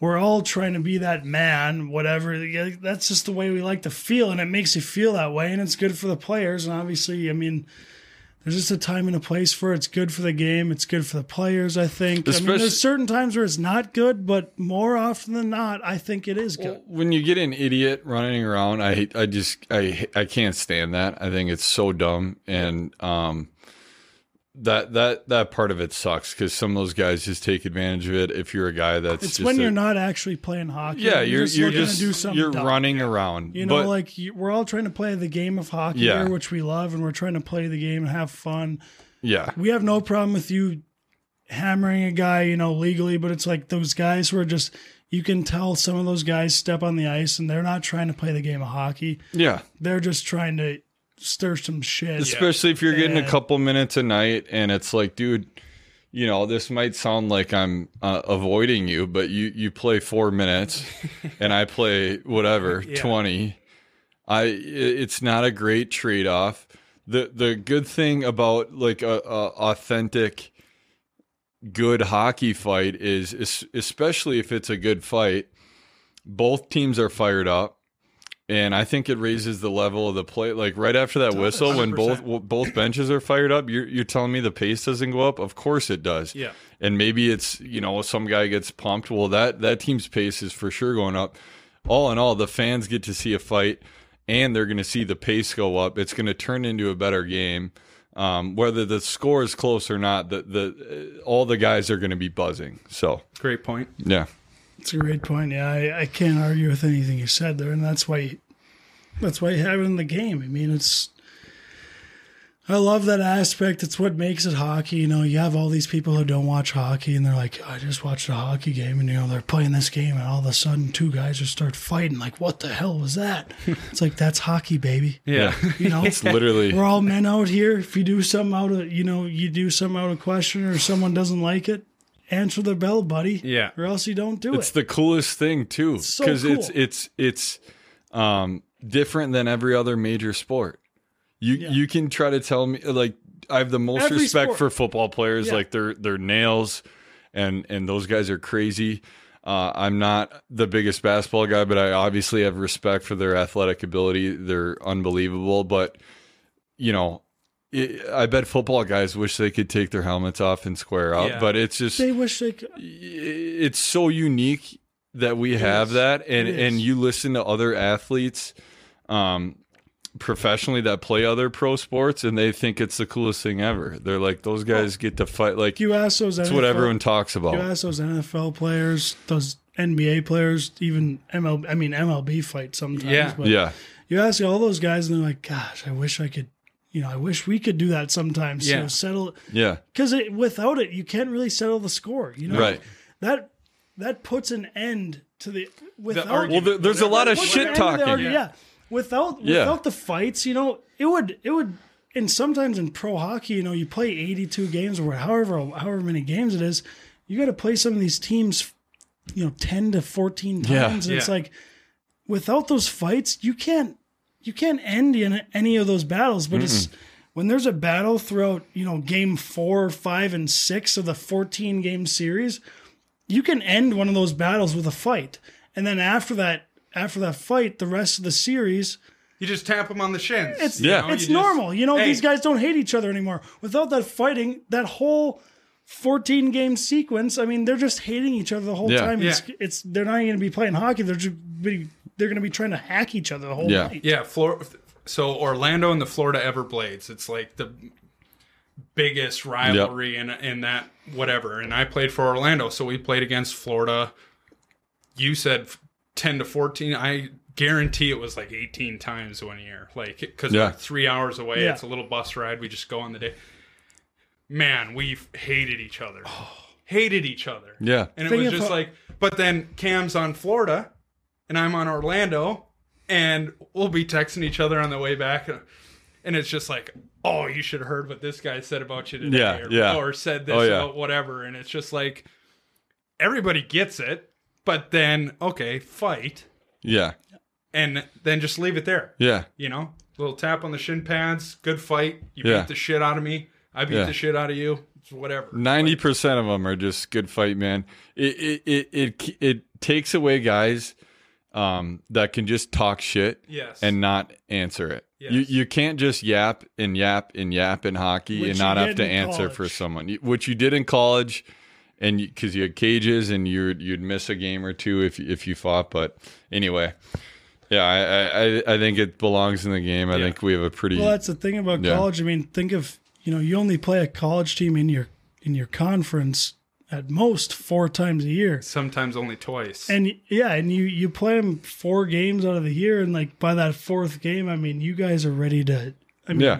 We're all trying to be that man, whatever. That's just the way we like to feel, and it makes you feel that way, and it's good for the players. And obviously, I mean, there's just a time and a place for it. It's good for the game. It's good for the players. I think. I mean, there's certain times where it's not good, but more often than not, I think it is good. when you get an idiot running around, I I just I I can't stand that. I think it's so dumb and um that that that part of it sucks because some of those guys just take advantage of it. If you're a guy that's it's just when a- you're not actually playing hockey. yeah you're you're just do something you're running around. You know, but, like we're all trying to play the game of hockey Yeah. here, which we love, and we're trying to play the game and have fun. yeah We have no problem with you hammering a guy, you know, legally, but it's like those guys who are just. You can tell some of those guys step on the ice and they're not trying to play the game of hockey. yeah. They're just trying to stir some shit. Especially if you're getting a couple minutes a night and it's like, dude. You know, this might sound like I'm uh, avoiding you, but you you play four minutes, and I play whatever Yeah. twenty. I i- it's not a great trade off. The the good thing about like a, a authentic good hockey fight is, is especially if it's a good fight, both teams are fired up. And I think it raises the level of the play. Like right after that whistle, when both both benches are fired up, you're you're telling me the pace doesn't go up? Of course it does. Yeah. And maybe it's you know some guy gets pumped. Well, that that team's pace is for sure going up. All in all, the fans get to see a fight, and they're going to see the pace go up. It's going to turn into a better game. Um, whether the score is close or not, the the all the guys are going to be buzzing. So Great point. yeah, It's a great point. Yeah, I, I can't argue with anything you said there, and that's why that's why you have it in the game. I mean, it's I love that aspect. It's what makes it hockey. You know, you have all these people who don't watch hockey, and they're like, "I just watched a hockey game," and you know they're playing this game, and all of a sudden, two guys just start fighting. Like, what the hell was that? it's like that's hockey, baby. Yeah. You know, it's literally we're all men out here. If you do something out of, you know, you do something out of question, or someone doesn't like it, answer the bell, buddy. Yeah. Or else you don't do it's it. It's the coolest thing too because it's cool. it's it's um different than every other major sport you Yeah. you can try to tell me like i have the most Every respect sport. for football players Yeah. like their their nails and and those guys are crazy uh, I'm not the biggest basketball guy, but I obviously have respect for their athletic ability. They're unbelievable. But, you know, it, I bet football guys wish they could take their helmets off and square up. Yeah. But it's just, They wish they could. it's so unique that we have is. that and and you listen to other athletes um professionally that play other pro sports and they think it's the coolest thing ever they're like those guys get to fight like You ask those. that's NFL, what everyone talks about. You ask those NFL players, those NBA players, even ML. I mean MLB fight sometimes. Yeah. But yeah You ask all those guys, and they're like, "Gosh, I wish I could." You know, I wish we could do that sometimes. You Yeah. know, settle yeah because it, without it, you can't really settle the score. You know, Right. That that puts an end to the without. argument. well there, there's a lot of shit end to the talking argu- yeah. Without Yeah. without the fights, you know, it would it would. And sometimes in pro hockey, you know, you play 82 games or however however many games it is, you got to play some of these teams, you know, 10 to 14 times. Yeah. And it's like without those fights, you can't you can't end in any of those battles. But it's when there's a battle throughout, you know, game four, five, and six of the 14 game series, you can end one of those battles with a fight. And then after that, after that fight, the rest of the series, You just tap them on the shins. it's you Yeah. know, it's you just- normal. You know, Hey, these guys don't hate each other anymore. Without that fighting, that whole 14 game sequence, I mean, they're just hating each other the whole Yeah. time. It's, Yeah. it's they're not even going to be playing hockey. They're just be, they're going to be trying to hack each other the whole Yeah. night. Yeah, Flor- so Orlando and the Florida Everblades. It's like the biggest rivalry in in that whatever. And I played for Orlando, so we played against Florida. You said ten to fourteen. I guarantee it was like eighteen times one year. Like because Yeah. we're three hours away. Yeah. It's a little bus ride. We just go on the day. Man, we hated each other. Oh. hated each other. yeah And it Thing was just ho- like, but then Cam's on Florida and I'm on Orlando and we'll be texting each other on the way back. And it's just like, oh, you should have heard what this guy said about you today. Yeah, or, yeah. or said this Oh, yeah. about whatever. And it's just like, everybody gets it. But then, okay, fight. yeah And then just leave it there. yeah You know, little tap on the shin pads, good fight. You Yeah. beat the shit out of me. I beat the shit out of you. Whatever. Ninety percent of them are just good fight, man. It it it it, it takes away guys um, that can just talk shit Yes. and not answer it. You Yes. you can't just yap and yap and yap in hockey Which and not have to answer college. for someone, which you did in college, and because you, had cages and you you'd miss a game or two if if you fought. But anyway, yeah, I I, I- I think it belongs in the game. I Yeah. think we have a pretty Well, that's the thing about Yeah. college. I mean, think of you know, you only play a college team in your in your conference at most four times a year. Sometimes only twice. And yeah, and you you play them four games out of the year, and like by that fourth game, I mean, you guys are ready to. I mean, yeah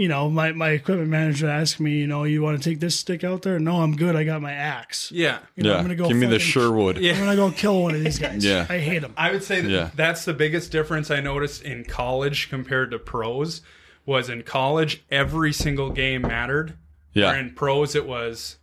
you know, my my equipment manager asked me, you know, you want to take this stick out there? No, I'm good. I got my axe. yeah. You know, yeah. I'm gonna go. Give me the Sherwood. Yeah. I'm gonna go kill one of these guys. Yeah. I hate them. I would say that Yeah. that's the biggest difference I noticed in college compared to pros was in college every single game mattered. Yeah. Where in pros it was,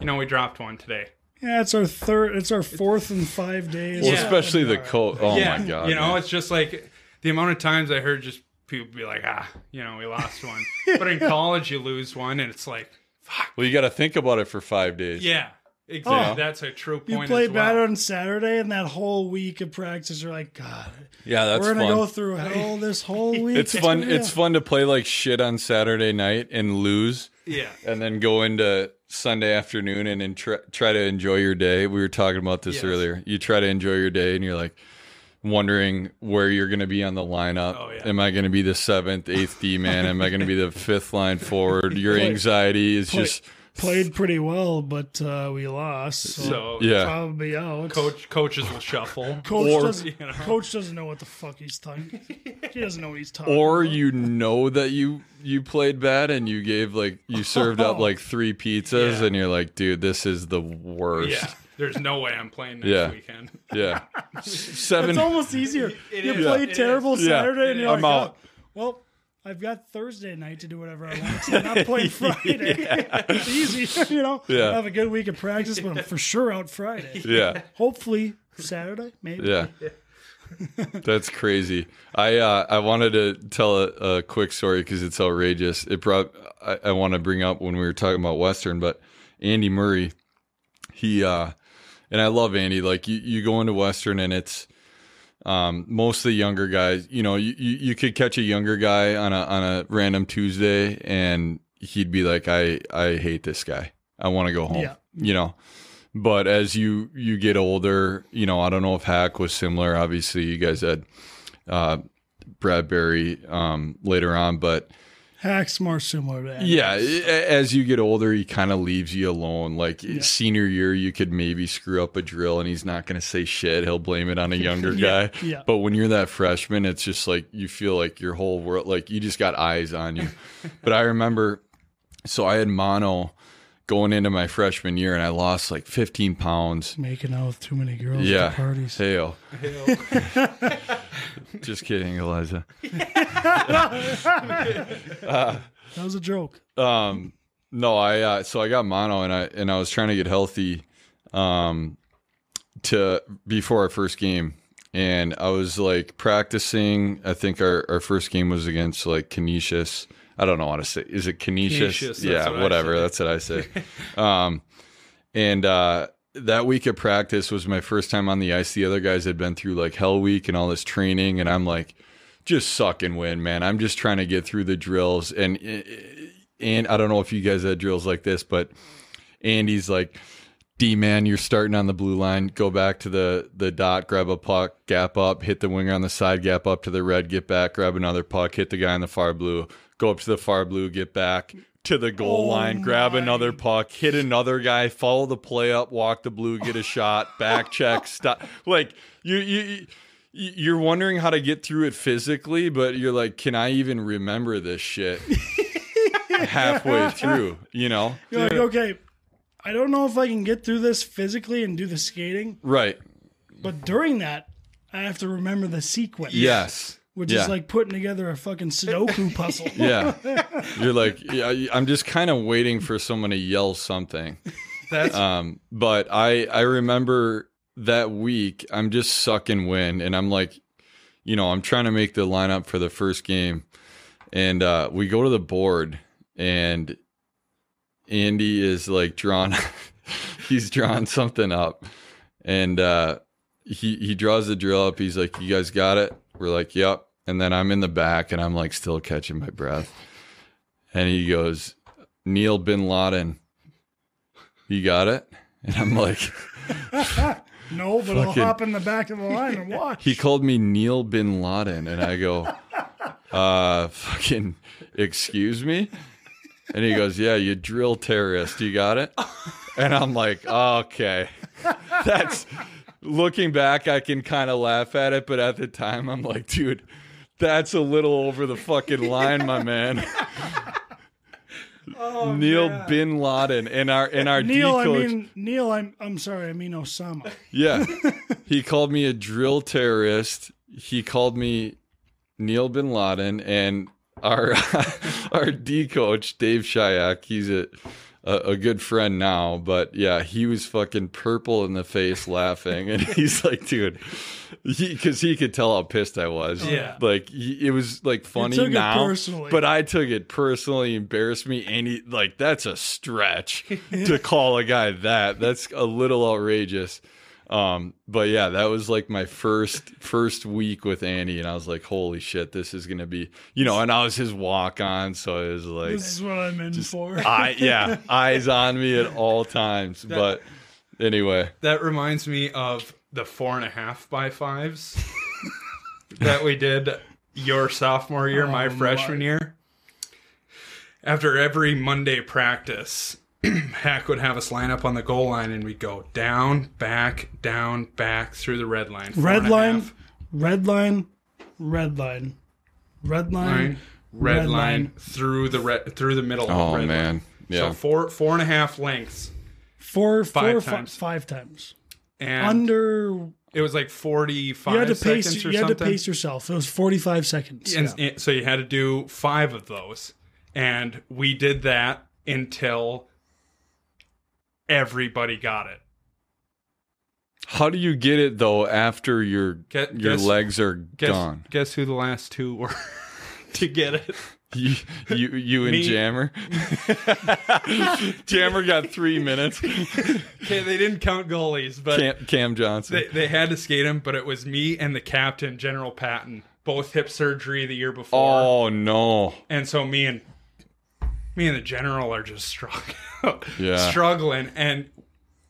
you know, we dropped one today. Yeah, it's our third. It's our fourth in five days. Well, Yeah. especially the coach. Oh yeah. my god! You know, man. it's just like the amount of times I heard just people be like, ah, you know, we lost one. but in college, you lose one, and it's like, fuck. Well, you got to think about it for five days. Yeah, exactly. Oh. That's a true point. You point. play as well. bad on Saturday, and that whole week of practice, you're like, God, Yeah, that's we're gonna fun. go through hell this whole week. it's fun. gonna be It's a- fun to play like shit on Saturday night and lose, Yeah. and then go into Sunday afternoon and, and try, try to enjoy your day. We were talking about this Yes. earlier. You try to enjoy your day, and you're like wondering where you're going to be on the lineup. Oh, yeah. Am I going to be the seventh, eighth D man? Am I going to be the fifth line forward? Your anxiety is just played pretty well, but uh, we lost. So, So yeah. probably out. coach coaches will shuffle. Coach Or- doesn't. you know. Coach doesn't know what the fuck he's talking. He doesn't know what he's talking. or about. you know that you you played bad and you gave like you served up like three pizzas Yeah. and you're like dude this is the worst Yeah. There's no way I'm playing next Yeah. weekend. yeah seven It's almost easier. It you is. play It is. terrible Yeah. Saturday, and you're I'm like, out. "Oh, well, I've got Thursday night to do whatever I want. So I'm not playing Friday. it's easy, you know. Yeah. have a good week of practice, but I'm for sure out Friday. yeah Hopefully Saturday, maybe. yeah that's crazy i uh i wanted to tell a, a quick story because it's outrageous it brought i, I want to bring up when we were talking about western but andy murray he uh and i love andy like you, you go into western and it's um most of the younger guys you know you, you, could catch a younger guy on a on a random tuesday and he'd be like i i hate this guy. I want to go home Yeah. you know? But as you you get older you know i don't know if hack was similar. Obviously you guys had uh Brad Berry um later on but Hack's more similar to yeah, as you get older, he kind of leaves you alone. Like senior year, you could maybe screw up a drill, and he's not going to say shit. He'll blame it on a younger guy. yeah. But when you're that freshman, it's just like you feel like your whole world, like you just got eyes on you. but I remember, so I had mono going into my freshman year, and I lost like 15 pounds. Making out with too many girls Yeah, at the parties. Heyo. Just kidding, Eliza. That was a joke. Um, no, I uh, so I got mono and I and I was trying to get healthy, um, to before our first game, and I was like practicing. I think our our first game was against like Canisius. I don't know how to say. Is it Canisius? Canisius, yeah, what whatever. That's what I say. um, and uh, that week of practice was my first time on the ice. The other guys had been through like Hell Week and all this training, and I'm like, just suck and win, man. I'm just trying to get through the drills, and and I don't know if you guys had drills like this, but Andy's like, D man, you're starting on the blue line. Go back to the the dot, grab a puck, gap up, hit the winger on the side, gap up to the red, get back, grab another puck, hit the guy in the far blue, go up to the far blue, get back to the goal Oh line, grab another puck, hit another guy, follow the play up, walk the blue, get a shot, back check, stop. Like you you. you you're wondering how to get through it physically, but you're like, can I even remember this shit halfway through? You know, You're like, okay, I don't know if I can get through this physically and do the skating, right? but during that, I have to remember the sequence. Yes. Which Yeah. is like putting together a fucking Sudoku puzzle. Yeah. You're like, yeah, I'm just kind of waiting for someone to yell something. That's Um, but I I remember that week I'm just sucking wind and I'm like, you know, I'm trying to make the lineup for the first game. And uh, we go to the board and Andy is like drawn he's drawn something up. And uh he he draws the drill up. He's like, "You guys got it?" We're like, "Yep." And then I'm in the back and I'm like still catching my breath. And he goes, "Neal Bin Laden, you got it?" And I'm like, No, but I'll hop in the back of the line and watch. he called me Neal Bin Laden, and I go, uh, fucking, excuse me? And he goes, yeah, you drill terrorist, you got it? And I'm like, okay, that's. Looking back, I can kind of laugh at it, but at the time, I'm like, dude, that's a little over the fucking line, my man. Oh, Neal Bin Laden and our and our D Neal, I coach. mean Neal. I'm I'm sorry. I mean Osama. Yeah. he called me a drill terrorist. He called me Neal bin Laden and our our D coach, Dave Shyiak, he's a a, a good friend now, but yeah, he was fucking purple in the face laughing, and he's like, dude, because he, could tell how pissed I was. Oh, yeah. like he, it was like funny took now, personally. but I took it personally, embarrassed me, and he like that's a stretch to call a guy that. That's a little outrageous. Um, but yeah, that was like my first first week with Andy, and I was like, holy shit, this is gonna be, you know, and I was his walk on, so it was like, This is what I'm in for. I yeah, eyes on me at all times. But anyway, That reminds me of the four and a half by fives that we did your sophomore year, my Oh, freshman my. year. After every Monday practice, Hack would have us line up on the goal line and we'd go down, back, down, back through the red line. red and a line, red line, red line, red line. line, red, red line, line. through the red through the middle. of oh red man, line. yeah, So four four and a half lengths, Four, Five four, fi- times. five times. and Under, it was like forty five you had to seconds pace. or You had to pace yourself. It was forty-five seconds. and, Yeah. and so you had to do five of those, and we did that until everybody got it. How do you get it though after your Get- your legs are Guess gone? guess who the last two were to get it? You you, you and Jammer. Jammer got three minutes. Okay, they didn't count goalies, but Cam, Cam Johnson. they, they had to skate him. But it was me and the captain, General Patton, both hip surgery the year before. oh no. And so me and me and the general are just struggling, Yeah. struggling. And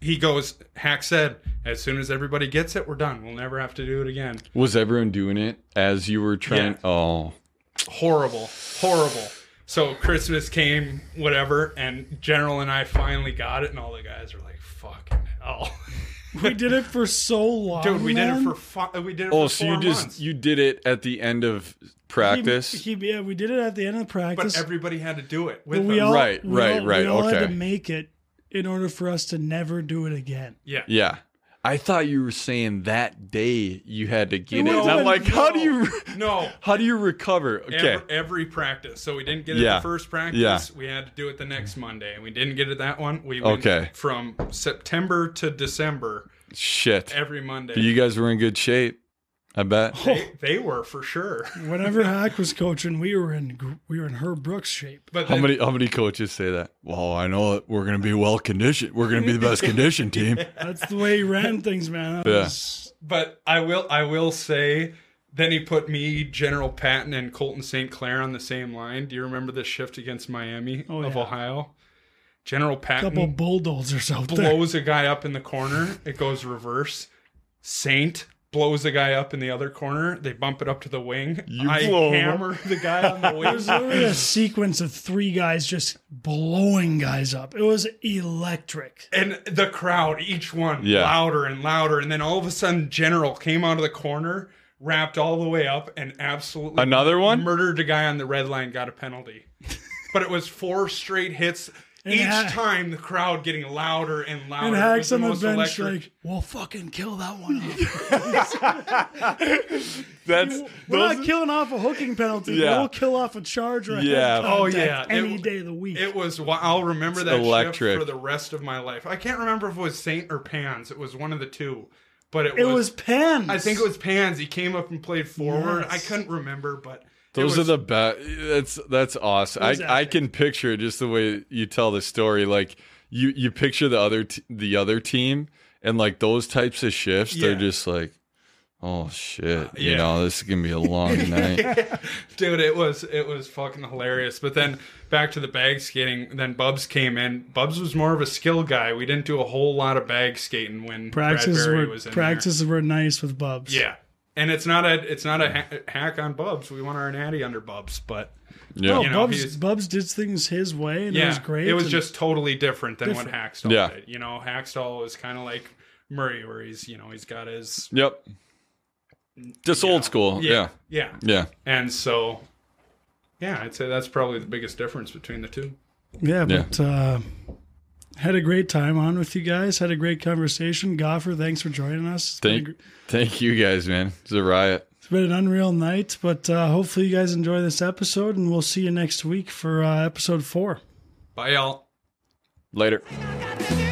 he goes, Hack said, as soon as everybody gets it, we're done. We'll never have to do it again. Was everyone doing it as you were trying? Yeah. Oh, Horrible, horrible. So Christmas came, whatever, and General and I finally got it, and all the guys were like, "Fucking hell, we did it for so long, dude! We did it for fu- uh, we did it oh, for so four you just you did it at the end of practice. He, he, yeah, we did it at the end of practice. but everybody had to do it with but we all, Right, we right, all- right, We all had to make it in order for us to never do it again. yeah, yeah. I thought you were saying that day you had to get it. No, And I'm like, how do you no. how do you recover? Okay. Every, every practice. So we didn't get it Yeah. the first practice. Yeah. We had to do it the next Monday. And we didn't get it that one. We went Okay. from September to December Shit. every Monday. But you guys were in good shape. I bet. they, they were for sure. Whenever Hack was coaching, we were in gr- we were in Herb Brooks shape. But How then, many how many coaches say that? Well, I know that we're going to be well conditioned. We're going to be the best conditioned team. That's the way he ran things, man. That Yeah. was- but I will I will say then he put me, General Patton, and Colten St. Clair on the same line. Do you remember the shift against Miami Oh, of yeah. Ohio? General Patton couple bulldozers out there. blows a guy up in the corner. It goes reverse. Saint blows the guy up in the other corner. They bump it up to the wing. You I blow him hammer the guy on the wing. There's literally a sequence of three guys just blowing guys up. It was electric. and the crowd, each one Yeah. louder and louder. And then all of a sudden, General came out of the corner, wrapped all the way up, and absolutely Another one? murdered a guy on the red line, got a penalty. but it was four straight hits. Each Ha- time the crowd getting louder and louder. And It Hack's was the on the bench electric. like, "Well, fucking kill that one off. That's We're those- not killing off a hooking penalty. Yeah. We'll kill off a charge or a Yeah. head Oh, contact yeah. It- any day of the week. It was. wa- I'll remember It's that electric. shift for the rest of my life. I can't remember if it was Saint or Pans. It was one of the two, but it, It was. was Pens. I think it was Pans. He came up and played forward. Yes. I couldn't remember, but it Those was- are the best. That's that's awesome. I, was I can picture it just the way you tell the story. Like you you picture the other t- the other team and like those types of shifts. They're just like, oh shit, you yeah. know, this is gonna be a long night. dude. It was it was fucking hilarious. But then back to the bag skating. Then Bubs came in. Bubs was more of a skill guy. We didn't do a whole lot of bag skating when practices Brad Berry were was in practices were nice with Bubs. Yeah. And it's not a it's not a ha- hack on Bubs. We want our natty under Bubs, but Yeah, No, You know, Bubs he's- Bubs did things his way, and yeah, it was great. It was just totally different than Different. what Hakstol Yeah. did. You know, Hakstol is kind of like Murray, where he's you know he's got his yep. Just old know, school. Yeah. yeah, yeah, and so yeah, I'd say that's probably the biggest difference between the two. yeah, Yeah. but uh, had a great time on with you guys. Had a great conversation. Goffer, thanks for joining us. It's been, a Thank gr- thank you guys, man. It's a riot. it's been an unreal night, but uh, hopefully you guys enjoy this episode, and we'll see you next week for uh, episode four. Bye, y'all. Later. I got the